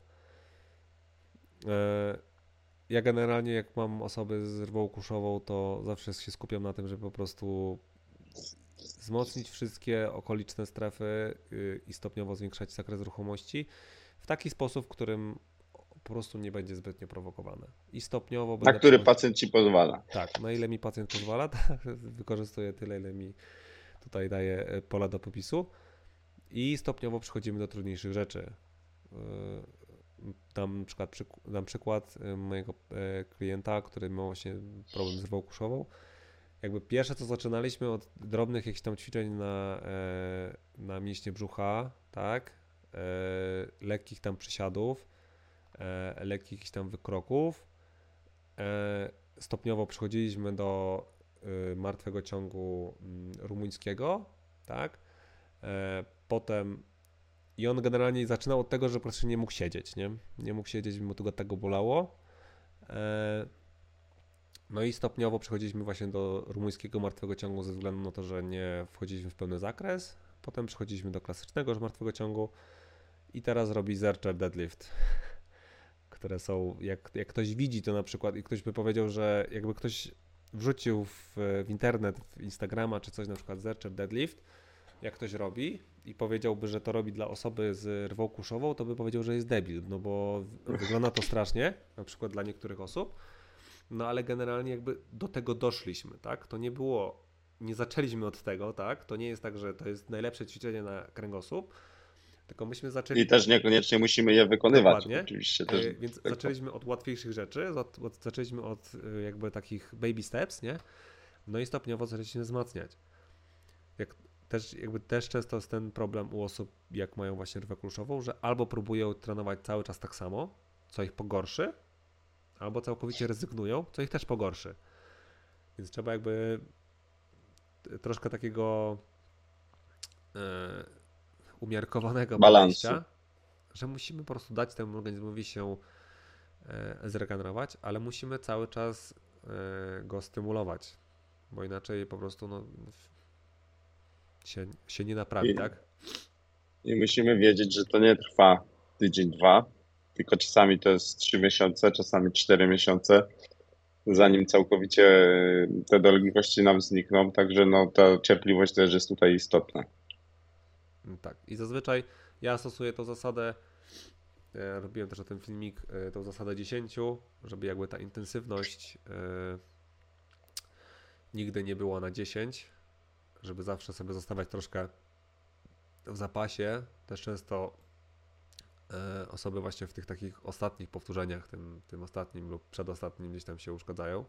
Ja generalnie jak mam osoby z rwą kuszową, to zawsze się skupiam na tym, żeby po prostu wzmocnić wszystkie okoliczne strefy y, i stopniowo zwiększać zakres ruchomości w taki sposób, w którym po prostu nie będzie zbytnio prowokowane. I stopniowo. Na który pacjent ci pozwala. Tak, na ile mi pacjent pozwala, tak, wykorzystuję tyle, ile mi tutaj daje e, pola do popisu. I stopniowo przechodzimy do trudniejszych rzeczy. E, dam na przykład, dam przykład y, mojego klienta, który miał właśnie problem z rwą kuszową. Jakby pierwsze co zaczynaliśmy od drobnych jakichś tam ćwiczeń na, e, na mięśnie brzucha, tak? E, lekkich tam przysiadów, lekkich jakichś tam wykroków. Stopniowo przechodziliśmy do martwego ciągu mm, rumuńskiego, tak? Potem i on generalnie zaczynał od tego, że po prostu nie mógł siedzieć, nie? Nie mógł siedzieć, mimo tego tak go bolało. No i stopniowo przechodziliśmy właśnie do rumuńskiego martwego ciągu ze względu na to, że nie wchodziliśmy w pełny zakres. Potem przechodziliśmy do klasycznego martwego ciągu i teraz robi zercher deadlift, które są, jak, jak ktoś widzi to na przykład i ktoś by powiedział, że jakby ktoś wrzucił w, w internet, w Instagrama czy coś na przykład zercher deadlift, jak ktoś robi i powiedziałby, że to robi dla osoby z rwą kuszową, to by powiedział, że jest debil, no bo wygląda to strasznie, na przykład dla niektórych osób, no ale generalnie jakby do tego doszliśmy, tak? To nie było, nie zaczęliśmy od tego, tak? To nie jest tak, że to jest najlepsze ćwiczenie na kręgosłup, tylko myśmy zaczęli... I też niekoniecznie musimy je wykonywać, Dokładnie. oczywiście. Też e, Więc zaczęliśmy od łatwiejszych rzeczy, od, od, zaczęliśmy od e, jakby takich baby steps, nie? No i stopniowo zaczęliśmy wzmacniać. Jak też jakby też często jest ten problem u osób, jak mają właśnie rwę kluczową, że albo próbują trenować cały czas tak samo, co ich pogorszy, albo całkowicie rezygnują, co ich też pogorszy. Więc trzeba jakby troszkę takiego e, umiarkowanego balansu, że musimy po prostu dać temu organizmowi się e, zregenerować, ale musimy cały czas e, go stymulować, bo inaczej po prostu no, się, się nie naprawi, I, tak? I musimy wiedzieć, że to nie trwa tydzień, dwa, tylko czasami to jest trzy miesiące, czasami cztery miesiące, zanim całkowicie te dolegliwości nam znikną, także no, ta cierpliwość też jest tutaj istotna. Mm, tak, i zazwyczaj ja stosuję tą zasadę, ja robiłem też o tym filmik, e, tą zasadę 10, żeby jakby ta intensywność yy, nigdy nie była na 10, żeby zawsze sobie zostawiać troszkę w zapasie. Też często e, osoby właśnie w tych takich ostatnich powtórzeniach, tym, tym ostatnim lub przedostatnim gdzieś tam się uszkadzają.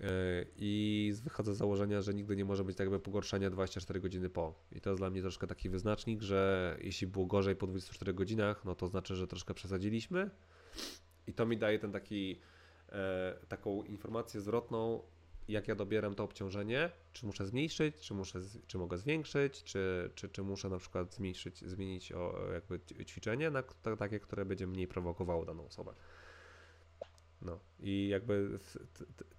E, I wychodzę z założenia, że nigdy nie może być tak jakby pogorszenia 24 godziny po. I to jest dla mnie troszkę taki wyznacznik, że jeśli było gorzej po 24 godzinach, no to znaczy, że troszkę przesadziliśmy. I to mi daje ten taki, e, taką informację zwrotną, jak ja dobieram to obciążenie, czy muszę zmniejszyć, czy, muszę, czy mogę zwiększyć, czy, czy, czy muszę na przykład zmniejszyć, zmienić o, jakby ćwiczenie na takie, które będzie mniej prowokowało daną osobę. No i jakby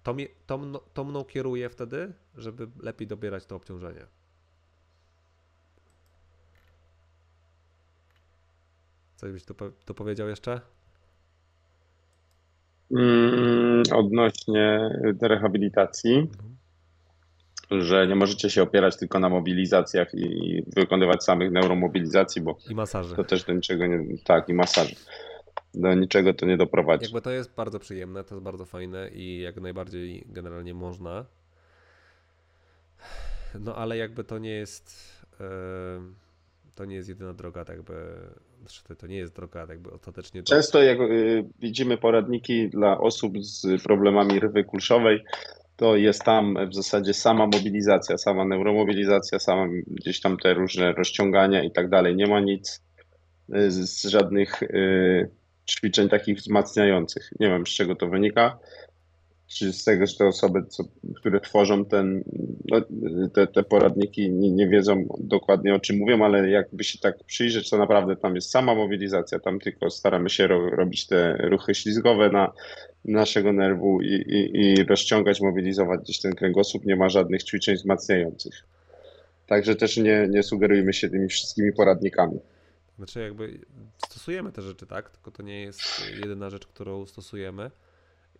to, mnie, to, to mną kieruje wtedy, żeby lepiej dobierać to obciążenie. Coś byś tu, tu powiedział jeszcze? Mm, odnośnie rehabilitacji, że nie możecie się opierać tylko na mobilizacjach i wykonywać samych neuromobilizacji, bo I masaży. to też do niczego nie. Tak, i masaży. Do niczego to nie doprowadzi. Jakby to jest bardzo przyjemne, to jest bardzo fajne i jak najbardziej generalnie można. No ale jakby to nie jest. To nie jest jedyna droga, tak jakby, znaczy to nie jest droga, jakby ostatecznie. Często jak y, widzimy poradniki dla osób z problemami rywy kulszowej, to jest tam w zasadzie sama mobilizacja, sama neuromobilizacja, sama gdzieś tam te różne rozciągania i tak dalej. Nie ma nic y, z żadnych y, ćwiczeń takich wzmacniających. Nie wiem z czego to wynika czy z tego, że te osoby, co, które tworzą ten, no, te, te poradniki, nie, nie, wiedzą dokładnie o czym mówią, ale jakby się tak przyjrzeć, to naprawdę tam jest sama mobilizacja, tam tylko staramy się ro, robić te ruchy ślizgowe na naszego nerwu i, i, i rozciągać, mobilizować gdzieś ten kręgosłup, nie ma żadnych ćwiczeń wzmacniających. Także też nie, nie sugerujmy się tymi wszystkimi poradnikami. Znaczy jakby stosujemy te rzeczy, tak? Tylko to nie jest jedyna rzecz, którą stosujemy.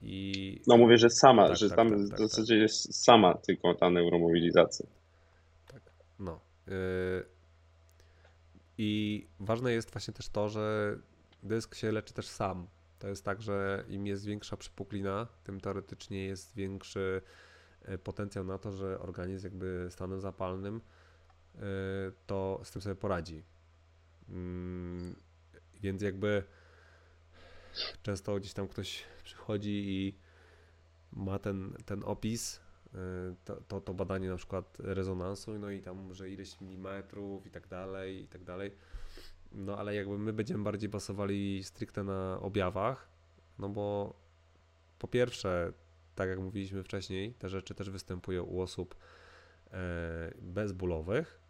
I... No mówię, że sama, tak, że tak, tam tak, w tak, zasadzie tak. jest sama tylko ta neuromobilizacja. Tak, no. Yy... I ważne jest właśnie też to, że dysk się leczy też sam. To jest tak, że im jest większa przypuklina, tym teoretycznie jest większy y, potencjał na to, że organizm jakby stanem zapalnym y, to z tym sobie poradzi. Mm, więc jakby często gdzieś tam ktoś przychodzi i ma ten, ten opis, y, to, to, to badanie na przykład rezonansu, no i tam, że ileś milimetrów i tak dalej, i tak dalej. No ale jakby my będziemy bardziej basowali stricte na objawach, no bo po pierwsze, tak jak mówiliśmy wcześniej, te rzeczy też występują u osób e, bezbólowych,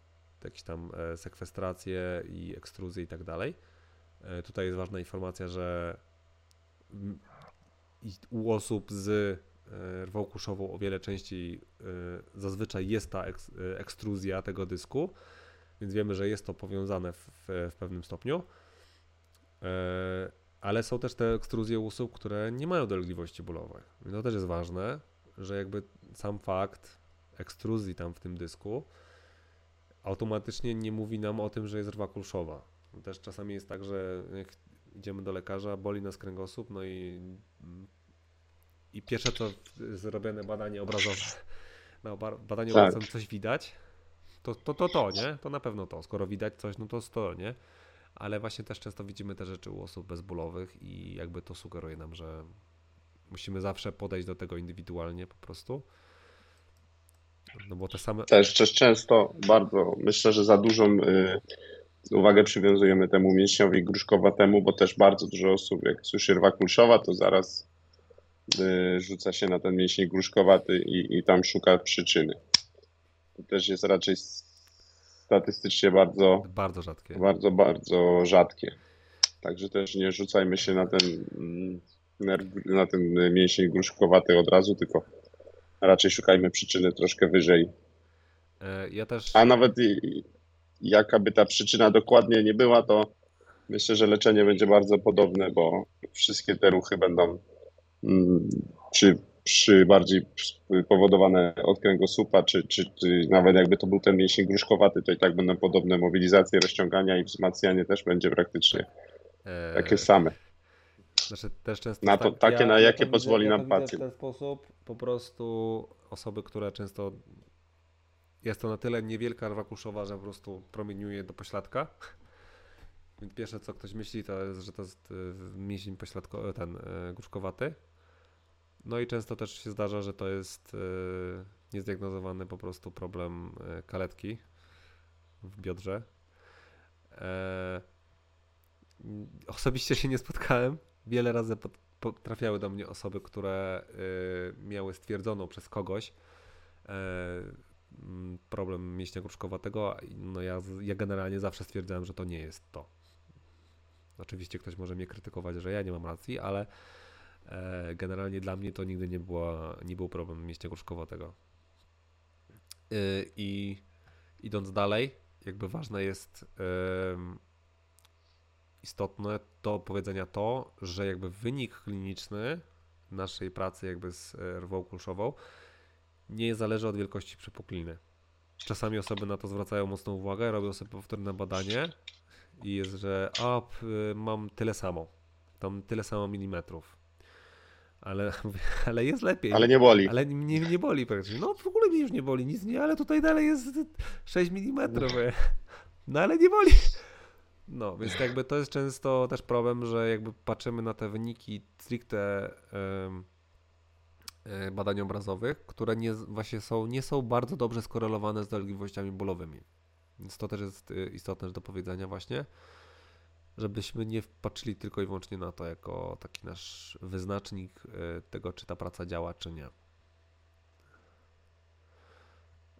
jakieś tam e, sekwestracje i ekstruzje i tak dalej. E, tutaj jest ważna informacja, że u osób z rwą kuszową o wiele częściej zazwyczaj jest ta ekstruzja tego dysku, więc wiemy, że jest to powiązane w, w, pewnym stopniu. Ale są też te ekstruzje usług, które nie mają dolegliwości bólowych. I to też jest ważne, że jakby sam fakt ekstruzji tam w tym dysku automatycznie nie mówi nam o tym, że jest rwa kulszowa. Też czasami jest tak, że idziemy do lekarza, boli nas kręgosłup, no i, i pierwsze co zrobione badanie obrazowe, na badaniu tak. obrazowym coś widać, to, to to to, nie? To na pewno to. Skoro widać coś, no to to, nie? ale właśnie też często widzimy te rzeczy u osób bezbólowych i jakby to sugeruje nam, że musimy zawsze podejść do tego indywidualnie po prostu. No bo te same. Też, też często bardzo, myślę, że za dużą y, uwagę przywiązujemy temu mięśniowi gruszkowatemu, bo też bardzo dużo osób, jak słyszy rwa kulszowa, to zaraz y, rzuca się na ten mięsień gruszkowaty i, i tam szuka przyczyny. To też jest raczej statystycznie bardzo, bardzo rzadkie. Bardzo, bardzo rzadkie. Także też nie rzucajmy się na ten, mm, na ten mięsień gruszkowaty od razu, tylko raczej szukajmy przyczyny troszkę wyżej. E, ja też... A nawet jaka by ta przyczyna dokładnie nie była, to myślę, że leczenie będzie bardzo podobne, bo wszystkie te ruchy będą mm, przy przy bardziej powodowane od kręgosłupa, czy, czy, czy nawet jakby to był ten mięsień gruszkowaty, to i tak będą podobne mobilizacje, rozciągania i wzmacnianie też będzie praktycznie eee, takie same. Znaczy też często na to, tak, takie, ja, na jakie ja pozwoli widzę, nam ja pacjent. W ten sposób po prostu osoby, które często jest to na tyle niewielka rwa kuszowa, że po prostu promieniuje do pośladka. Więc pierwsze co ktoś myśli to jest, że to jest y, mięsień pośladkowy, ten y, gruszkowaty no i często też się zdarza, że to jest yy, niezdiagnozowany po prostu problem kaletki w biodrze. E, osobiście się nie spotkałem. Wiele razy trafiały do mnie osoby, które miały stwierdzoną przez kogoś problem mięśnia gruszkowatego. No ja, ja generalnie zawsze stwierdzałem, że to nie jest to. Oczywiście ktoś może mnie krytykować, że ja nie mam racji, ale E, generalnie dla mnie to nigdy nie, była, nie był problem mięśnia gruszkowatego. E, I idąc dalej, jakby ważne jest istotne do powiedzenia to, że jakby wynik kliniczny naszej pracy jakby z e, rwą kulszową nie zależy od wielkości przepukliny. Czasami osoby na to zwracają mocną uwagę, robią sobie powtórne badanie i jest, że a, mam tyle samo, tam tyle samo milimetrów ale, ale jest lepiej. Ale nie boli. Ale nie, nie boli praktycznie. No w ogóle mnie już nie boli, nic nie, ale tutaj dalej jest 6 mm. No ale nie boli. No, więc jakby to jest często też problem, że jakby patrzymy na te wyniki stricte um, badań obrazowych, które nie, właśnie są, nie są bardzo dobrze skorelowane z dolegliwościami bólowymi. Więc to też jest y, istotne do powiedzenia właśnie żebyśmy nie patrzyli tylko i wyłącznie na to jako taki nasz wyznacznik e, tego, czy ta praca działa, czy nie.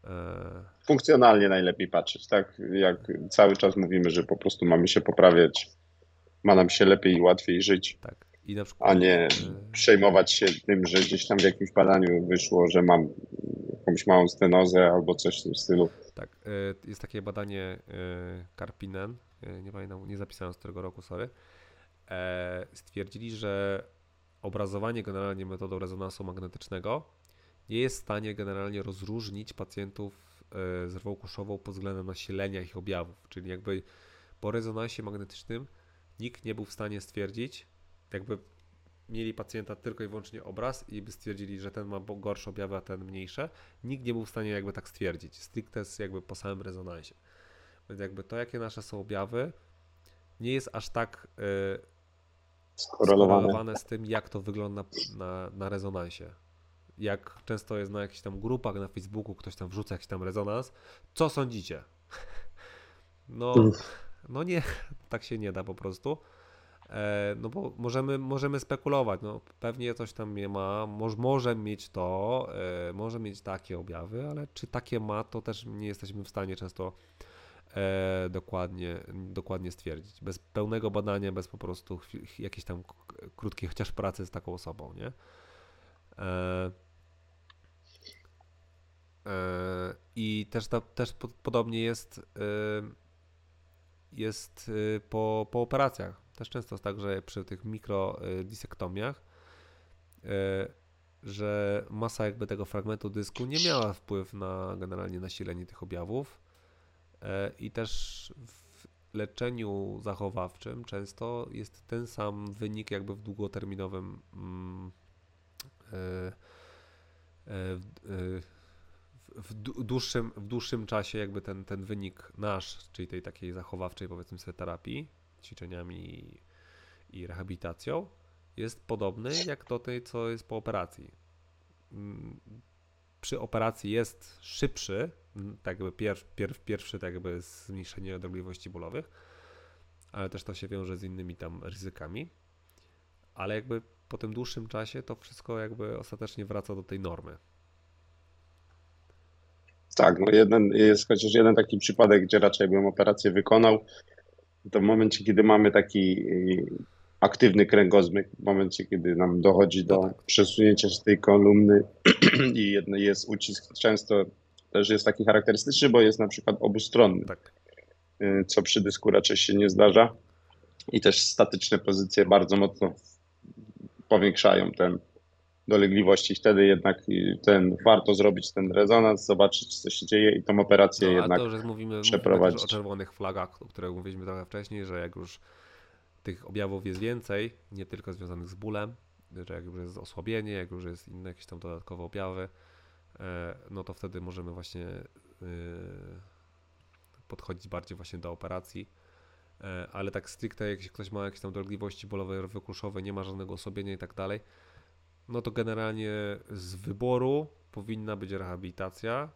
E, Funkcjonalnie najlepiej patrzeć, tak? Jak cały czas mówimy, że po prostu mamy się poprawiać, ma nam się lepiej i łatwiej żyć. Tak. Przykład, a nie e, przejmować się tym, że gdzieś tam w jakimś badaniu wyszło, że mam jakąś małą stenozę albo coś w tym stylu. Tak, jest takie badanie Karpinen, E, nie pamiętam, nie zapisałem z którego roku, sorry, e, stwierdzili, że obrazowanie generalnie metodą rezonansu magnetycznego nie jest w stanie generalnie rozróżnić pacjentów e, z rwą kuszową pod względem nasilenia ich objawów, czyli jakby po rezonansie magnetycznym nikt nie był w stanie stwierdzić, jakby mieli pacjenta tylko i wyłącznie obraz i by stwierdzili, że ten ma gorsze objawy, a ten mniejsze, nikt nie był w stanie jakby tak stwierdzić, stricte jakby po samym rezonansie. Więc jakby to, jakie nasze są objawy, nie jest aż tak y, skorelowane. skorelowane z tym, jak to wygląda na, na rezonansie. Jak często jest na jakichś tam grupach na Facebooku, ktoś tam wrzuca jakiś tam rezonans. Co sądzicie? No, no nie, tak się nie da po prostu. E, no bo możemy, możemy spekulować, no pewnie coś tam nie ma, może, może mieć to, e, może mieć takie objawy, ale czy takie ma, to też nie jesteśmy w stanie często e, dokładnie, dokładnie stwierdzić. Bez pełnego badania, bez po prostu jakiejś tam krótkiej chociaż pracy z taką osobą, nie? I też, też podobnie jest, jest po, po operacjach. Też często jest tak, że przy tych mikrodisektomiach, że masa jakby tego fragmentu dysku nie miała wpływu na generalnie nasilenie tych objawów E, I też w leczeniu zachowawczym często jest ten sam wynik jakby w długoterminowym mm, w dłuższym, w dłuższym czasie jakby ten, ten wynik nasz, czyli tej takiej zachowawczej powiedzmy sobie terapii, ćwiczeniami i rehabilitacją jest podobny jak do tej, co jest po operacji. Mm, przy operacji jest szybszy, tak jakby pierw, pierw, pierwszy tak jakby zmniejszenie odległości bólowych, ale też to się wiąże z innymi tam ryzykami, ale jakby po tym dłuższym czasie to wszystko jakby ostatecznie wraca do tej normy. Tak, no jeden, jest chociaż jeden taki przypadek, gdzie raczej bym operację wykonał. To w momencie, kiedy mamy taki aktywny kręgozmyk w momencie, kiedy nam dochodzi do no tak. przesunięcia się tej kolumny i jest ucisk, często też jest taki charakterystyczny, bo jest na przykład obustronny, tak. Y, co przy dysku raczej się nie zdarza. I też statyczne pozycje bardzo mocno powiększają ten dolegliwość i wtedy jednak ten, warto zrobić ten rezonans, zobaczyć co się dzieje i tą operację no, jednak to, że mówimy, przeprowadzić. Mówimy o czerwonych flagach, o których mówiliśmy trochę wcześniej, że jak już tych objawów jest więcej, nie tylko związanych z bólem, że jak już jest osłabienie, jak już jest inne jakieś tam dodatkowe objawy, e, no to wtedy możemy właśnie e, podchodzić bardziej właśnie do operacji. E, ale tak stricte, jak ktoś ma jakieś tam dolegliwości bólowe, wykruszowe, nie ma żadnego osłabienia i tak dalej, no to generalnie z wyboru powinna być rehabilitacja.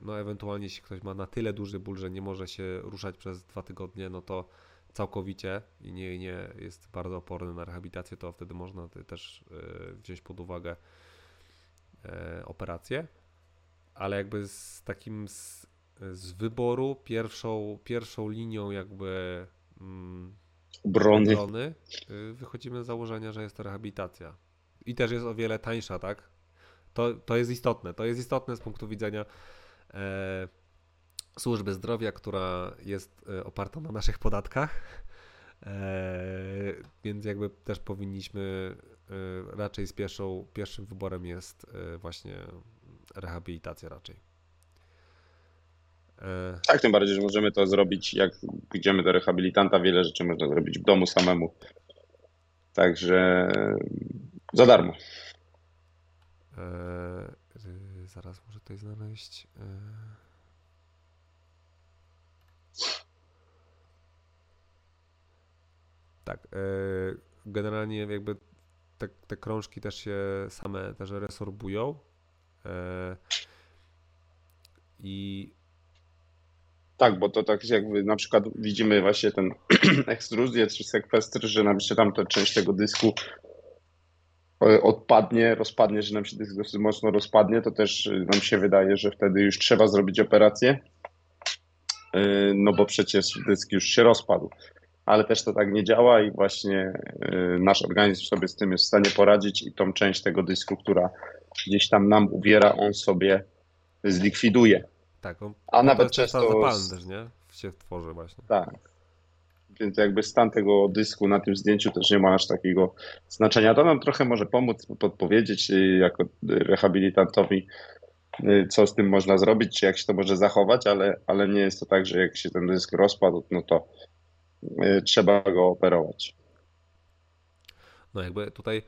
No ewentualnie jeśli ktoś ma na tyle duży ból, że nie może się ruszać przez dwa tygodnie, no to całkowicie i nie, nie jest bardzo oporny na rehabilitację, to wtedy można też e, wziąć pod uwagę e, operację. Ale jakby z takim z, z wyboru pierwszą, pierwszą linią jakby mm, obrony. obrony y, wychodzimy z założenia, że jest to rehabilitacja. I też jest o wiele tańsza, tak? To, to jest istotne. To jest istotne z punktu widzenia e, służby zdrowia, która jest e, oparta na naszych podatkach. E, więc jakby też powinniśmy e, raczej z pierwszym wyborem jest właśnie rehabilitacja raczej. Tak, tym bardziej, że możemy to zrobić, jak idziemy do rehabilitanta, wiele rzeczy można zrobić w domu samemu. Także za darmo. Eee, zaraz muszę tutaj znaleźć. Eee. Tak. E, generalnie jakby te, te krążki też się same też resorbują. E, I tak, bo to tak jakby na przykład widzimy właśnie ten ekstruzję czy sekwestr, że nam się tam ta część tego dysku e, odpadnie, rozpadnie, że nam się dysk dosyć mocno rozpadnie, to też nam się wydaje, że wtedy już trzeba zrobić operację, no bo przecież dysk już się rozpadł ale też to tak nie działa i właśnie nasz organizm sobie z tym jest w stanie poradzić i tą część tego dysku, która gdzieś tam nam uwiera, on sobie zlikwiduje. Tak, on, a nawet często zapalny też, nie? Się tworzy właśnie. Tak. Więc jakby stan tego dysku na tym zdjęciu też nie ma aż takiego znaczenia. To nam trochę może pomóc, podpowiedzieć y, jako rehabilitantowi, y, co z tym można zrobić, czy jak się to może zachować, ale, ale nie jest to tak, że jak się ten dysk rozpadł, no to Y, trzeba go operować. No jakby tutaj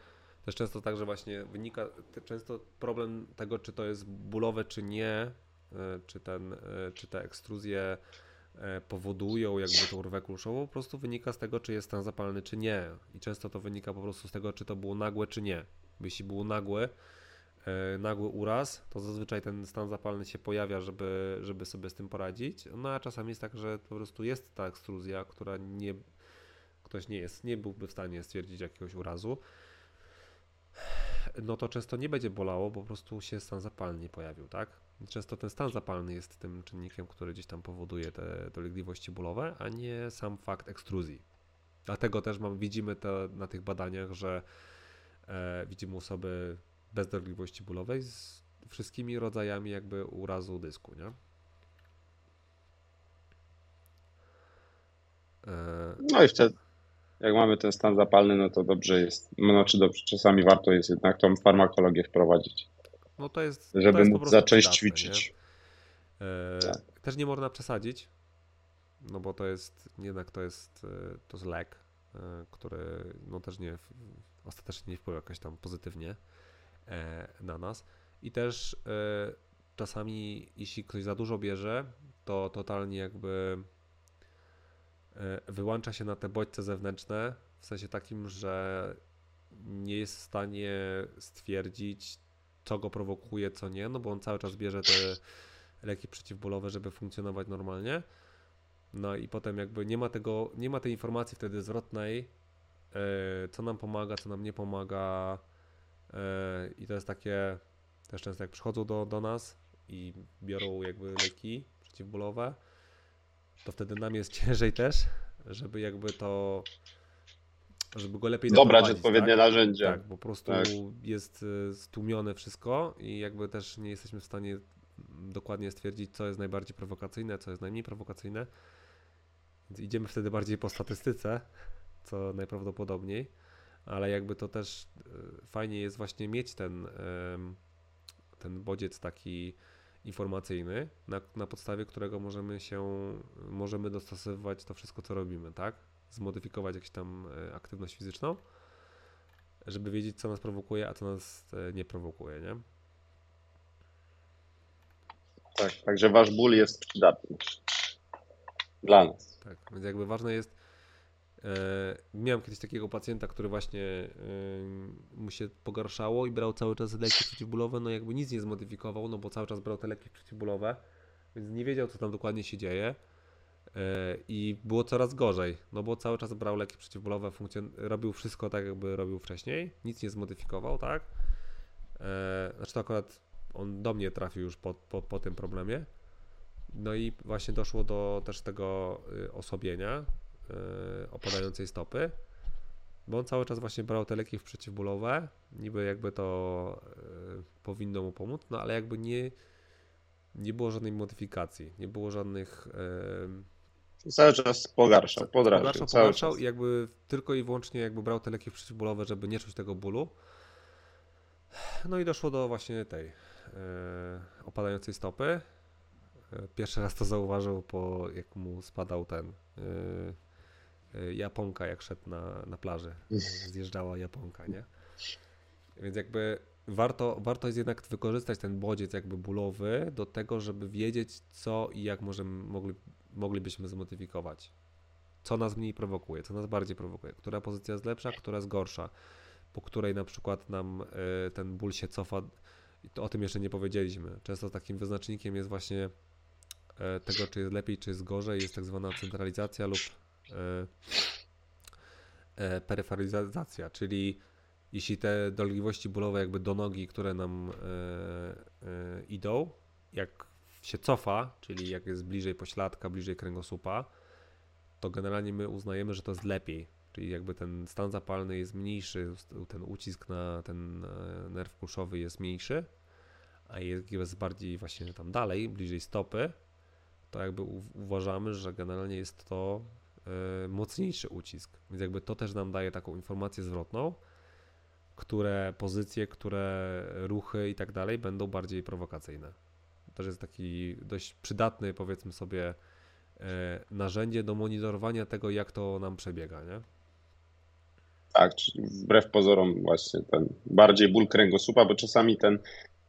też często tak, że właśnie wynika często problem tego, czy to jest bólowe, czy nie, czy, ten, y, czy te ekstruzje e, powodują jakby tą rwę kulszową, po prostu wynika z tego, czy jest stan zapalny, czy nie. I często to wynika po prostu z tego, czy to było nagłe, czy nie. Jeśli było nagłe, e, nagły uraz, to zazwyczaj ten stan zapalny się pojawia, żeby, żeby sobie z tym poradzić. No a czasami jest tak, że po prostu jest ta ekstruzja, która nie, ktoś nie jest, nie byłby w stanie stwierdzić jakiegoś urazu no to często nie będzie bolało, bo po prostu się stan zapalny pojawił, tak? Często ten stan zapalny jest tym czynnikiem, który gdzieś tam powoduje te dolegliwości bólowe, a nie sam fakt ekstruzji. Dlatego też mam, widzimy to na tych badaniach, że e, widzimy osoby bez dolegliwości bólowej z wszystkimi rodzajami jakby urazu dysku, nie? E, no i wtedy, jak mamy ten stan zapalny, no to dobrze jest, no znaczy dobrze, czasami warto jest jednak tą farmakologię wprowadzić. No to jest, żeby to jest móc zacząć ćwiczyć. Nie? E, tak. Też nie można przesadzić, no bo to jest, jednak to jest, e, to jest lek, e, który no też nie, ostatecznie nie wpływa jakoś tam pozytywnie na nas. I też czasami, jeśli ktoś za dużo bierze, to totalnie jakby wyłącza się na te bodźce zewnętrzne, w sensie takim, że nie jest w stanie stwierdzić, co go prowokuje, co nie, no bo on cały czas bierze te leki przeciwbólowe, żeby funkcjonować normalnie. No i potem jakby nie ma tego, nie ma tej informacji wtedy zwrotnej, e, co nam pomaga, co nam nie pomaga. E, I to jest takie też często jak przychodzą do, do nas i biorą jakby leki przeciwbólowe, to wtedy nam jest ciężej też, żeby jakby to żeby go lepiej Dobrać odpowiednie tak? narzędzia. Tak, bo po prostu tak. jest y, stłumione wszystko i jakby też nie jesteśmy w stanie dokładnie stwierdzić, co jest najbardziej prowokacyjne, co jest najmniej prowokacyjne. Więc idziemy wtedy bardziej po statystyce, co najprawdopodobniej, ale jakby to też y, fajnie jest właśnie mieć ten, ten bodziec taki informacyjny, na, na podstawie którego możemy się, możemy dostosowywać to wszystko, co robimy, tak? Zmodyfikować jakąś tam e, aktywność fizyczną, żeby wiedzieć, co nas prowokuje, a co nas e, nie prowokuje, nie? Tak, także wasz ból jest przydatny dla nas. Tak, więc jakby ważne jest miałem kiedyś takiego pacjenta, który właśnie e, mu się pogarszało i brał cały czas leki przeciwbólowe, no jakby nic nie zmodyfikował, no bo cały czas brał te leki przeciwbólowe, więc nie wiedział, co tam dokładnie się dzieje e, i było coraz gorzej, no bo cały czas brał leki przeciwbólowe, funkcjon- robił wszystko tak, jakby robił wcześniej, nic nie zmodyfikował, tak? Znaczy to akurat on do mnie trafił już po, po, po tym problemie. No i właśnie doszło do też tego y, osobienia, E, opadającej stopy, bo on cały czas właśnie brał te leki przeciwbólowe, niby jakby to e, powinno mu pomóc, no ale jakby nie, nie było żadnej modyfikacji, nie było żadnych... Cały czas pogarszał, podrażniał. Pogarszał, pogarszał i jakby tylko i wyłącznie jakby brał te leki przeciwbólowe, żeby nie czuć tego bólu. No i doszło do właśnie tej e, opadającej stopy. Pierwszy raz to zauważył po jak mu spadał ten Japonka, jak szedł na, na plaży. Zjeżdżała Japonka, nie? Więc jakby warto, warto jest jednak wykorzystać ten bodziec jakby bólowy do tego, żeby wiedzieć, co i jak możemy, mogli, moglibyśmy zmodyfikować. Co nas mniej prowokuje, co nas bardziej prowokuje, która pozycja jest lepsza, która jest gorsza, po której na przykład nam y, ten ból się cofa. To o tym jeszcze nie powiedzieliśmy. Często takim wyznacznikiem jest właśnie y, tego, czy jest lepiej, czy jest gorzej, jest tak zwana centralizacja lub E, e, peryferyzacja, czyli jeśli te dolegliwości bólowe jakby do nogi, które nam e, idą, jak się cofa, czyli jak jest bliżej pośladka, bliżej kręgosłupa, to generalnie my uznajemy, że to jest lepiej. Czyli jakby ten stan zapalny jest mniejszy, ten ucisk na ten nerw kulszowy jest mniejszy, a jak jest bardziej właśnie tam dalej, bliżej stopy, to jakby uważamy, że generalnie jest to mocniejszy ucisk. Więc jakby to też nam daje taką informację zwrotną, które pozycje, które ruchy i tak dalej będą bardziej prowokacyjne. To też jest taki dość przydatny, powiedzmy sobie, y, narzędzie do monitorowania tego, jak to nam przebiega, nie? Tak, wbrew pozorom właśnie ten bardziej ból kręgosłupa, bo czasami ten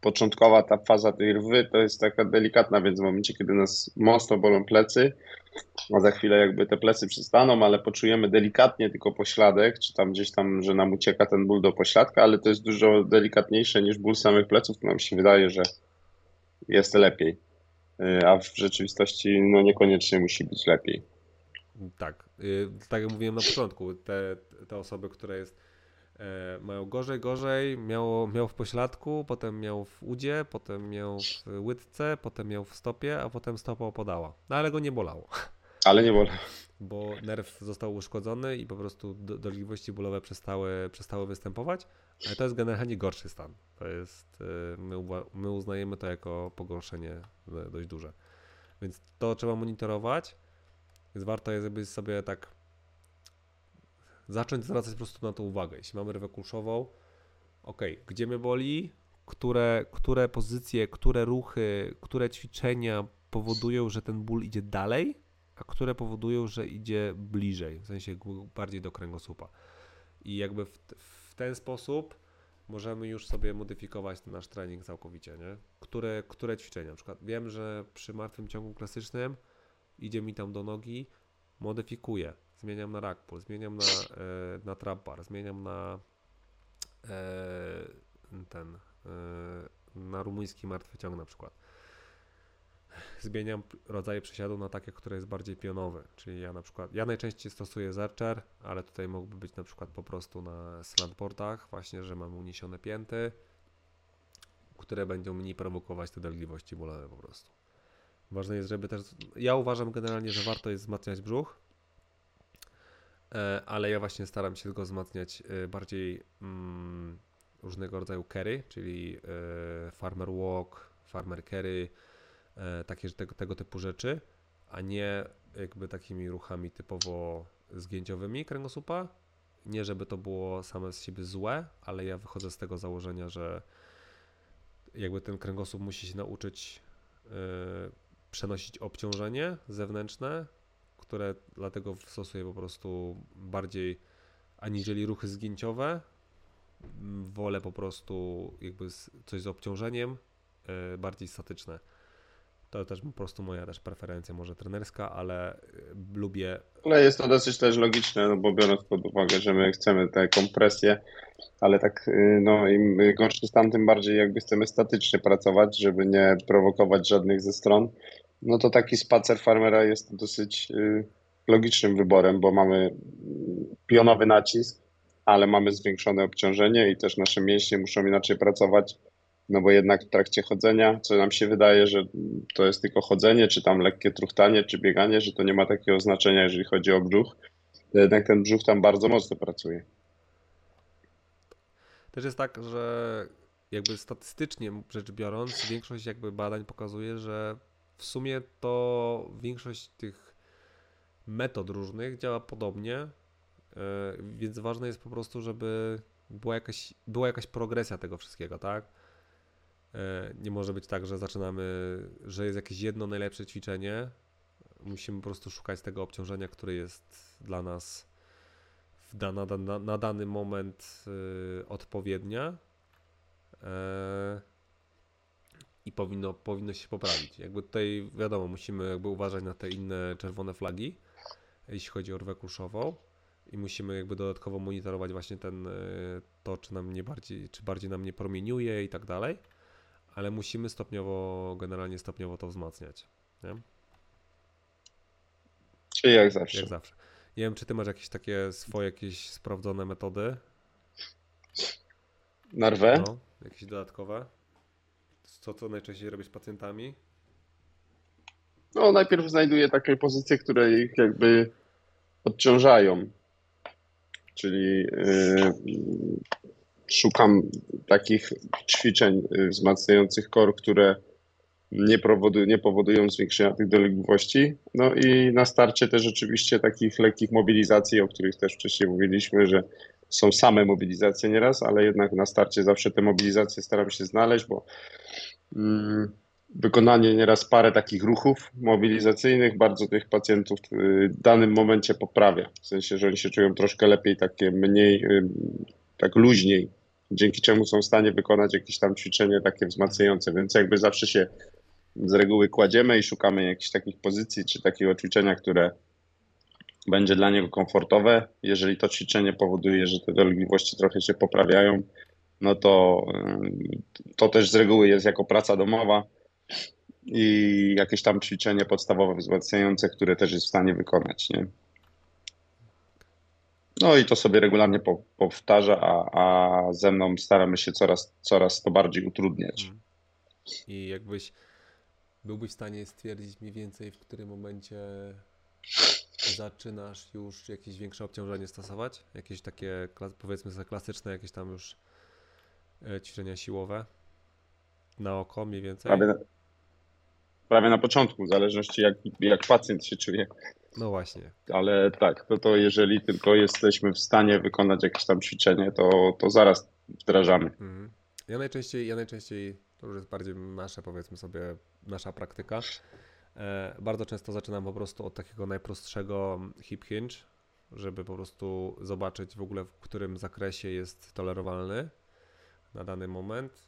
początkowa ta faza tej rwy to jest taka delikatna, więc w momencie, kiedy nas mocno bolą plecy, a za chwilę jakby te plecy przystaną, ale poczujemy delikatnie tylko pośladek, czy tam gdzieś tam, że nam ucieka ten ból do pośladka, ale to jest dużo delikatniejsze niż ból samych pleców, nam się wydaje, że jest lepiej. Y, a w rzeczywistości no niekoniecznie musi być lepiej. Tak, y, tak jak mówiłem na początku, te, te osoby, które jest, mają gorzej, gorzej, miało, miał w pośladku, potem miał w udzie, potem miał w łydce, potem miał w stopie, a potem stopa opadała. No ale go nie bolało. Ale nie bolało. Bo nerw został uszkodzony i po prostu dolegliwości bólowe przestały, przestały występować, ale to jest generalnie gorszy stan. To jest, y, my, my uznajemy to jako pogorszenie dość duże. Więc to trzeba monitorować więc warto jest sobie tak zacząć zwracać po prostu na to uwagę. Jeśli mamy rywę kulszową, ok, gdzie mnie boli, które, które pozycje, które ruchy, które ćwiczenia powodują, że ten ból idzie dalej, a które powodują, że idzie bliżej, w sensie bardziej do kręgosłupa. I jakby w, w ten sposób możemy już sobie modyfikować ten nasz trening całkowicie, nie? Które, które ćwiczenia, na przykład wiem, że przy martwym ciągu klasycznym idzie mi tam do nogi, modyfikuję, zmieniam na rack pull, zmieniam na, e, na trap bar, zmieniam na e, ten, e, na rumuński martwy ciąg na przykład. Zmieniam rodzaje przesiadu na takie, które jest bardziej pionowe, czyli ja na przykład, ja najczęściej stosuję zercher, ale tutaj mógłby być na przykład po prostu na slantboardach, właśnie, że mam uniesione pięty, które będą mniej prowokować te dolegliwości bólowe po prostu. Ważne jest, żeby też. Ja uważam generalnie, że warto jest wzmacniać brzuch, ale ja właśnie staram się go wzmacniać e, bardziej mm, różnego rodzaju carry, czyli e, farmer walk, farmer carry, takie tego, tego typu rzeczy, a nie jakby takimi ruchami typowo zgięciowymi kręgosłupa. Nie, żeby to było same z siebie złe, ale ja wychodzę z tego założenia, że jakby ten kręgosłup musi się nauczyć przenosić obciążenie zewnętrzne, które dlatego stosuję po prostu bardziej aniżeli ruchy zgięciowe. Wolę po prostu jakby coś z obciążeniem, e, bardziej statyczne. To też po prostu moja też preferencja, może trenerska, ale e, lubię. Ale jest to dosyć też logiczne, no bo biorąc pod uwagę, że my chcemy tę kompresję, ale tak y, no im gorszy stan, tym bardziej jakby chcemy statycznie pracować, żeby nie prowokować żadnych ze stron no to taki spacer farmera jest dosyć y, logicznym wyborem, bo mamy pionowy nacisk, ale mamy zwiększone obciążenie i też nasze mięśnie muszą inaczej pracować, no bo jednak w trakcie chodzenia, co nam się wydaje, że to jest tylko chodzenie, czy tam lekkie truchtanie, czy bieganie, że to nie ma takiego znaczenia, jeżeli chodzi o brzuch, jednak ten brzuch tam bardzo mocno pracuje. Też jest tak, że jakby statystycznie rzecz biorąc, większość jakby badań pokazuje, że w sumie to większość tych metod różnych działa podobnie, e, więc ważne jest po prostu, żeby była jakaś, była jakaś progresja tego wszystkiego, tak? E, nie może być tak, że zaczynamy, że jest jakieś jedno najlepsze ćwiczenie. Musimy po prostu szukać tego obciążenia, które jest dla nas na, na, na dany moment y, odpowiednia i powinno, powinno się poprawić. Jakby tutaj wiadomo, musimy jakby uważać na te inne czerwone flagi, jeśli chodzi o rwę kuszową i musimy jakby dodatkowo monitorować właśnie ten, e, to, czy nam nie bardziej, czy bardziej nam nie promieniuje i tak dalej, ale musimy stopniowo, generalnie stopniowo to wzmacniać. Nie? Czyli jak zawsze. Jak zawsze. Nie wiem, czy ty masz jakieś takie swoje, jakieś sprawdzone metody? Na rwę? No, jakieś dodatkowe? Co, co najczęściej robisz z pacjentami? No, najpierw znajduję takie pozycje, które ich jakby odciążają. Czyli yy, szukam takich ćwiczeń wzmacniających kor, które nie, powodują, nie powodują zwiększenia tych dolegliwości. No i na starcie też oczywiście takich lekkich mobilizacji, o których też wcześniej mówiliśmy, że są same mobilizacje nieraz, ale jednak na starcie zawsze te mobilizacje staram się znaleźć, bo wykonanie nieraz parę takich ruchów mobilizacyjnych bardzo tych pacjentów w danym momencie poprawia. W sensie, że oni się czują troszkę lepiej, takie mniej, tak luźniej dzięki czemu są w stanie wykonać jakieś tam ćwiczenie takie wzmacniające, więc jakby zawsze się z reguły kładziemy i szukamy jakichś takich pozycji czy takiego ćwiczenia, które będzie dla niego komfortowe. Jeżeli to ćwiczenie powoduje, że te dolegliwości trochę się poprawiają, no to to też z reguły jest jako praca domowa i jakieś tam ćwiczenie podstawowe wzmacniające, które też jest w stanie wykonać. Nie? No i to sobie regularnie po, powtarza, a, a ze mną staramy się coraz, coraz to bardziej utrudniać. Mhm. I jakbyś byłbyś w stanie stwierdzić mniej więcej, w którym momencie zaczynasz już jakieś większe obciążenie stosować? Jakieś takie, powiedzmy klasyczne, jakieś tam już ćwiczenia siłowe? Na oko mniej więcej? Prawie na, prawie na początku, w zależności jak, jak pacjent się czuje. No właśnie. Ale tak, to, to jeżeli tylko jesteśmy w stanie wykonać jakieś tam ćwiczenie, to, to zaraz wdrażamy. Mhm. Ja najczęściej, ja najczęściej, to już jest bardziej nasza, powiedzmy sobie, nasza praktyka. E, bardzo często zaczynam po prostu od takiego najprostszego hip hinge, żeby po prostu zobaczyć w ogóle w którym zakresie jest tolerowalny na dany moment.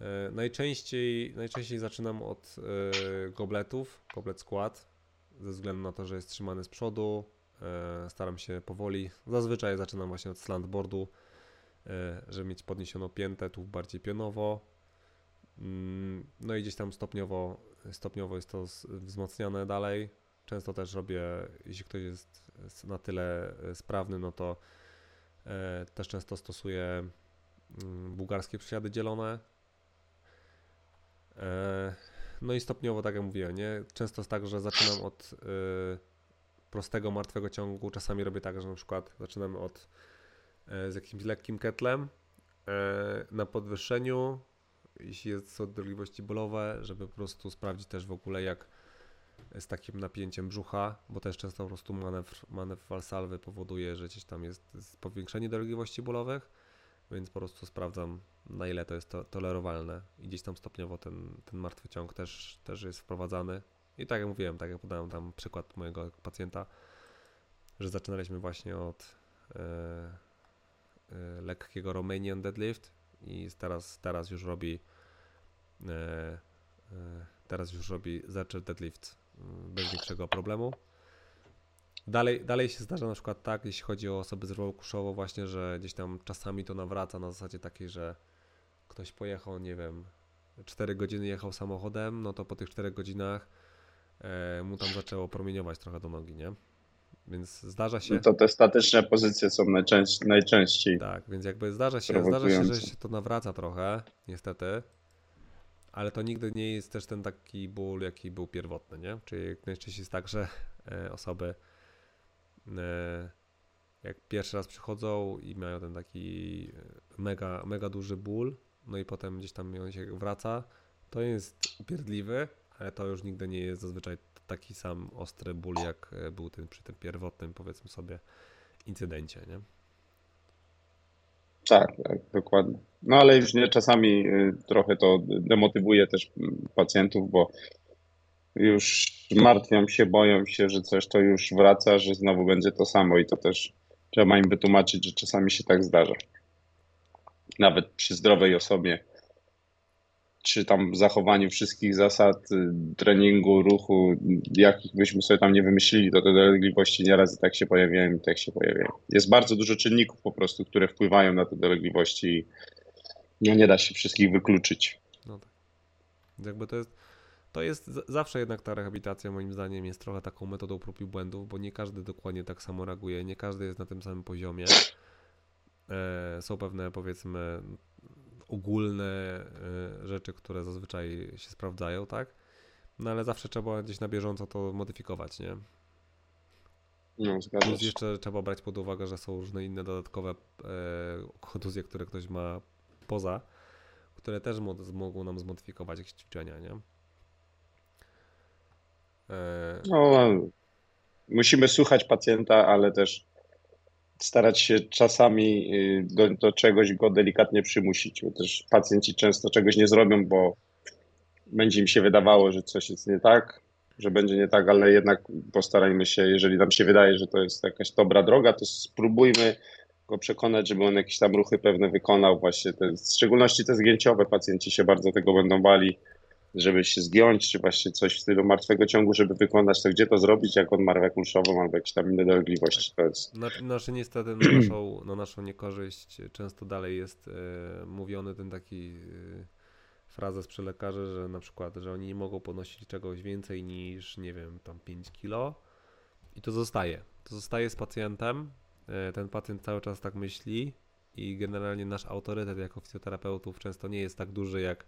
E, najczęściej, najczęściej zaczynam od e, gobletów, goblet skład, ze względu na to, że jest trzymany z przodu. Staram się powoli. Zazwyczaj zaczynam właśnie od slantboardu, żeby mieć podniesioną piętę, tu bardziej pionowo. Mm, no i gdzieś tam stopniowo stopniowo jest to wzmacniane dalej. Często też robię, jeśli ktoś jest na tyle e, sprawny, no to e, też często stosuję bułgarskie przysiady dzielone. E, no i stopniowo, tak jak mówiłem, nie? często jest tak, że zaczynam od prostego, martwego ciągu. Czasami robię tak, że na przykład zaczynam od z jakimś lekkim ketlem na podwyższeniu, jeśli jest, są dolegliwości bólowe, żeby po prostu sprawdzić też w ogóle jak z takim napięciem brzucha, bo też często po prostu manewr, manewr walsalwy powoduje, że gdzieś tam jest powiększenie dolegliwości bólowych, więc po prostu sprawdzam na ile to jest to, tolerowalne i gdzieś tam stopniowo ten, ten martwy ciąg też, też jest wprowadzany. I tak jak mówiłem, tak jak podałem tam przykład mojego pacjenta, że zaczynaliśmy właśnie od e, e, lekkiego Romanian deadlift, i teraz, teraz już robi e, teraz już robi zaczep deadlift mm, bez większego problemu. Dalej, dalej się zdarza na przykład tak, jeśli chodzi o osoby z rwą kuszową właśnie, że gdzieś tam czasami to nawraca na zasadzie takiej, że ktoś pojechał, nie wiem, 4 godziny jechał samochodem, no to po tych 4 godzinach e, mu tam zaczęło promieniować trochę do nogi, nie? Więc zdarza się. No to te statyczne pozycje są najczęściej. najczęściej tak, więc jakby zdarza się, zdarza się, że się to nawraca trochę, niestety. Ale to nigdy nie jest też ten taki ból, jaki był pierwotny, nie? Czyli najczęściej jest tak, że e, osoby jak pierwszy raz przychodzą i mają ten taki e, mega, mega duży ból, no i potem gdzieś tam on się wraca, to jest upierdliwy, ale to już nigdy nie jest zazwyczaj taki sam ostry ból, jak e, był ten przy tym pierwotnym, powiedzmy sobie, incydencie, nie? Tak, tak, dokładnie. No ale już nie czasami y, trochę to demotywuje też mm, pacjentów, bo już martwią się, boją się, że coś to już wraca, że znowu będzie to samo i to też trzeba im wytłumaczyć, że czasami się tak zdarza. Nawet przy zdrowej osobie czy tam zachowaniu wszystkich zasad y, treningu, ruchu, jakich byśmy sobie tam nie wymyślili, to te dolegliwości nieraz i tak się pojawiają i tak się pojawiają. Jest bardzo dużo czynników po prostu, które wpływają na te dolegliwości i no nie da się wszystkich wykluczyć. No tak. Jakby to jest, to jest zawsze jednak ta rehabilitacja moim zdaniem jest trochę taką metodą prób i błędów, bo nie każdy dokładnie tak samo reaguje, nie każdy jest na tym samym poziomie. E, są pewne powiedzmy ogólne e, rzeczy, które zazwyczaj się sprawdzają, tak? No ale zawsze trzeba gdzieś na bieżąco to modyfikować, nie? No, Plus jeszcze trzeba brać pod uwagę, że są różne inne dodatkowe e, kontuzje, które ktoś ma poza, które też mogą nam zmodyfikować jakieś ćwiczenia, nie? E... No, musimy słuchać pacjenta, ale też starać się czasami y, do, do, czegoś go delikatnie przymusić, bo też pacjenci często czegoś nie zrobią, bo będzie im się wydawało, że coś jest nie tak, że będzie nie tak, ale jednak postarajmy się, jeżeli nam się wydaje, że to jest jakaś dobra droga, to spróbujmy go przekonać, żeby on jakieś tam ruchy pewne wykonał. Właśnie, te, w szczególności te zgięciowe, pacjenci się bardzo tego będą bali, żeby się zgiąć, czy właśnie coś w stylu martwego ciągu, żeby wykonać to, gdzie to zrobić, jak on ma rwę kulszową albo jakieś tam inne dolegliwości, to jest Znaczy, znaczy niestety na naszą, na naszą niekorzyść często dalej jest e, mówiony ten taki e, frazes przy lekarze, że na przykład, że oni nie mogą podnosić czegoś więcej niż, nie wiem, tam 5 kilo. I to zostaje. To zostaje z pacjentem, e, ten pacjent cały czas tak myśli. I generalnie nasz autorytet jako fizjoterapeutów często nie jest tak duży jak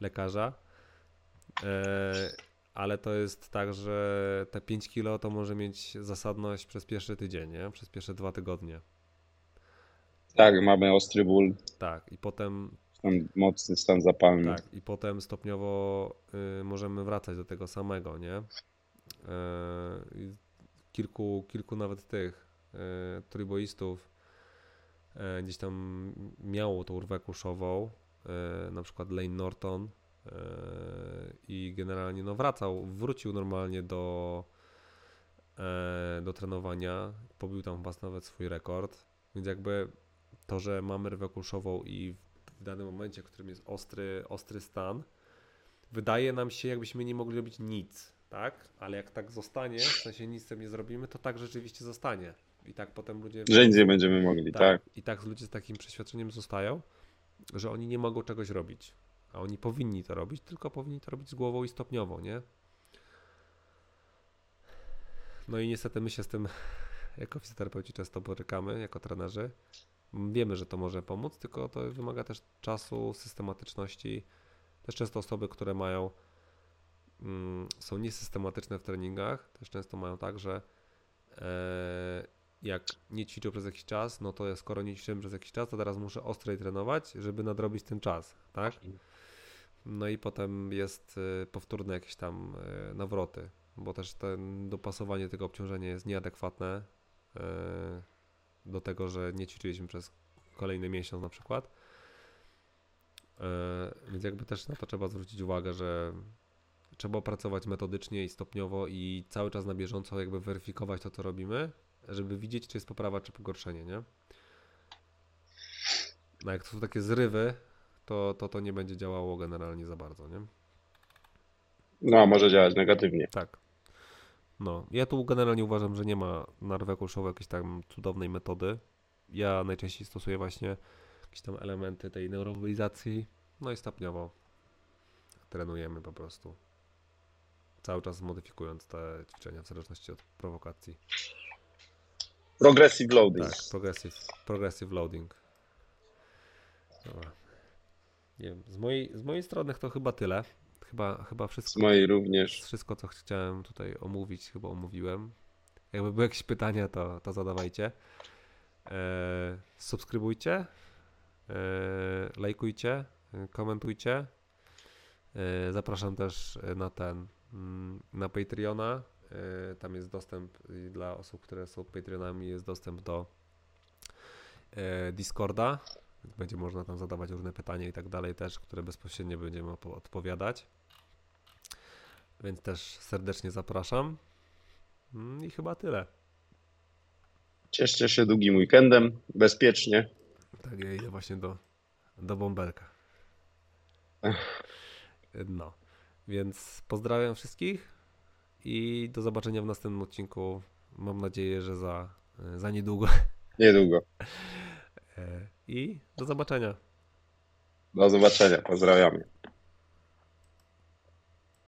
lekarza. E, ale to jest tak, że te 5 kilo to może mieć zasadność przez pierwszy tydzień, nie? przez pierwsze dwa tygodnie. tak, mamy ostry ból, Tak, i potem, tam mocny stan zapalny. tak, i potem stopniowo y, możemy wracać do tego samego, nie? I kilku, kilku nawet tych y, e, gdzieś tam miało tą urwę kuszową, na przykład Lane Norton i generalnie no wracał, wrócił normalnie do, e, do trenowania, pobił tam chyba nawet swój rekord, więc jakby to, że mamy rwę kuszową i w danym momencie, w którym jest ostry, ostry stan, wydaje nam się, jakbyśmy nie mogli robić nic, tak? Ale jak tak zostanie, w sensie nic z tym nie zrobimy, to tak rzeczywiście zostanie. I tak potem ludzie. Że nic nie będziemy mogli, tak. I tak ludzie z takim przeświadczeniem zostają, że oni nie mogą czegoś robić. A oni powinni to robić, tylko powinni to robić z głową i stopniowo, nie? No i niestety my się z tym jako fizjoterapeuci często borykamy, jako trenerzy. Wiemy, że to może pomóc, tylko to wymaga też czasu, systematyczności. Też często osoby, które mają, mm, są niesystematyczne w treningach, też często mają tak, że e, jak nie ćwiczą przez jakiś czas, no to skoro nie ćwiczyłem przez jakiś czas, to teraz muszę ostrej trenować, żeby nadrobić ten czas, tak? No i potem jest y, powtórne jakieś tam y, nawroty, bo też ten dopasowanie tego obciążenia jest nieadekwatne y, do tego, że nie ćwiczyliśmy przez kolejny miesiąc na przykład. Więc jakby też na to trzeba zwrócić uwagę, że trzeba pracować metodycznie i stopniowo i cały czas na bieżąco jakby weryfikować to, co robimy, żeby widzieć, czy jest poprawa, czy pogorszenie, nie? No jak to są takie zrywy, to, to to nie będzie działało generalnie za bardzo, nie? No, może działać negatywnie. Tak. No, ja tu generalnie uważam, że nie ma na rwę kulszową jakiejś tam cudownej metody. Ja najczęściej stosuję właśnie jakieś tam elementy tej neuromobilizacji, no i stopniowo trenujemy po prostu. Cały czas modyfikując te ćwiczenia w zależności od prowokacji. Progressive loading. Tak, progressive, progressive loading. Dobra. Nie wiem, z mojej, z mojej strony to chyba tyle. Chyba, chyba Z wszystko, mojej również. wszystko, co chciałem tutaj omówić, chyba omówiłem. Jakby były jakieś pytania, to, to zadawajcie. E, subskrybujcie, e, lajkujcie, komentujcie. E, zapraszam też na ten, mm, na Patreona. Tam jest dostęp dla osób, które są Patreonami, jest dostęp do e, Będzie można tam zadawać różne pytania i tak dalej też, które bezpośrednio będziemy odpowiadać. Więc też serdecznie zapraszam. Mm, I chyba tyle. Cieszcie się długim weekendem, bezpiecznie. Tak, ja idę właśnie do, do bąbelka. No, więc pozdrawiam wszystkich i do zobaczenia w następnym odcinku. Mam nadzieję, że za, za niedługo. Niedługo. E, I do zobaczenia. Do zobaczenia. Pozdrawiamy.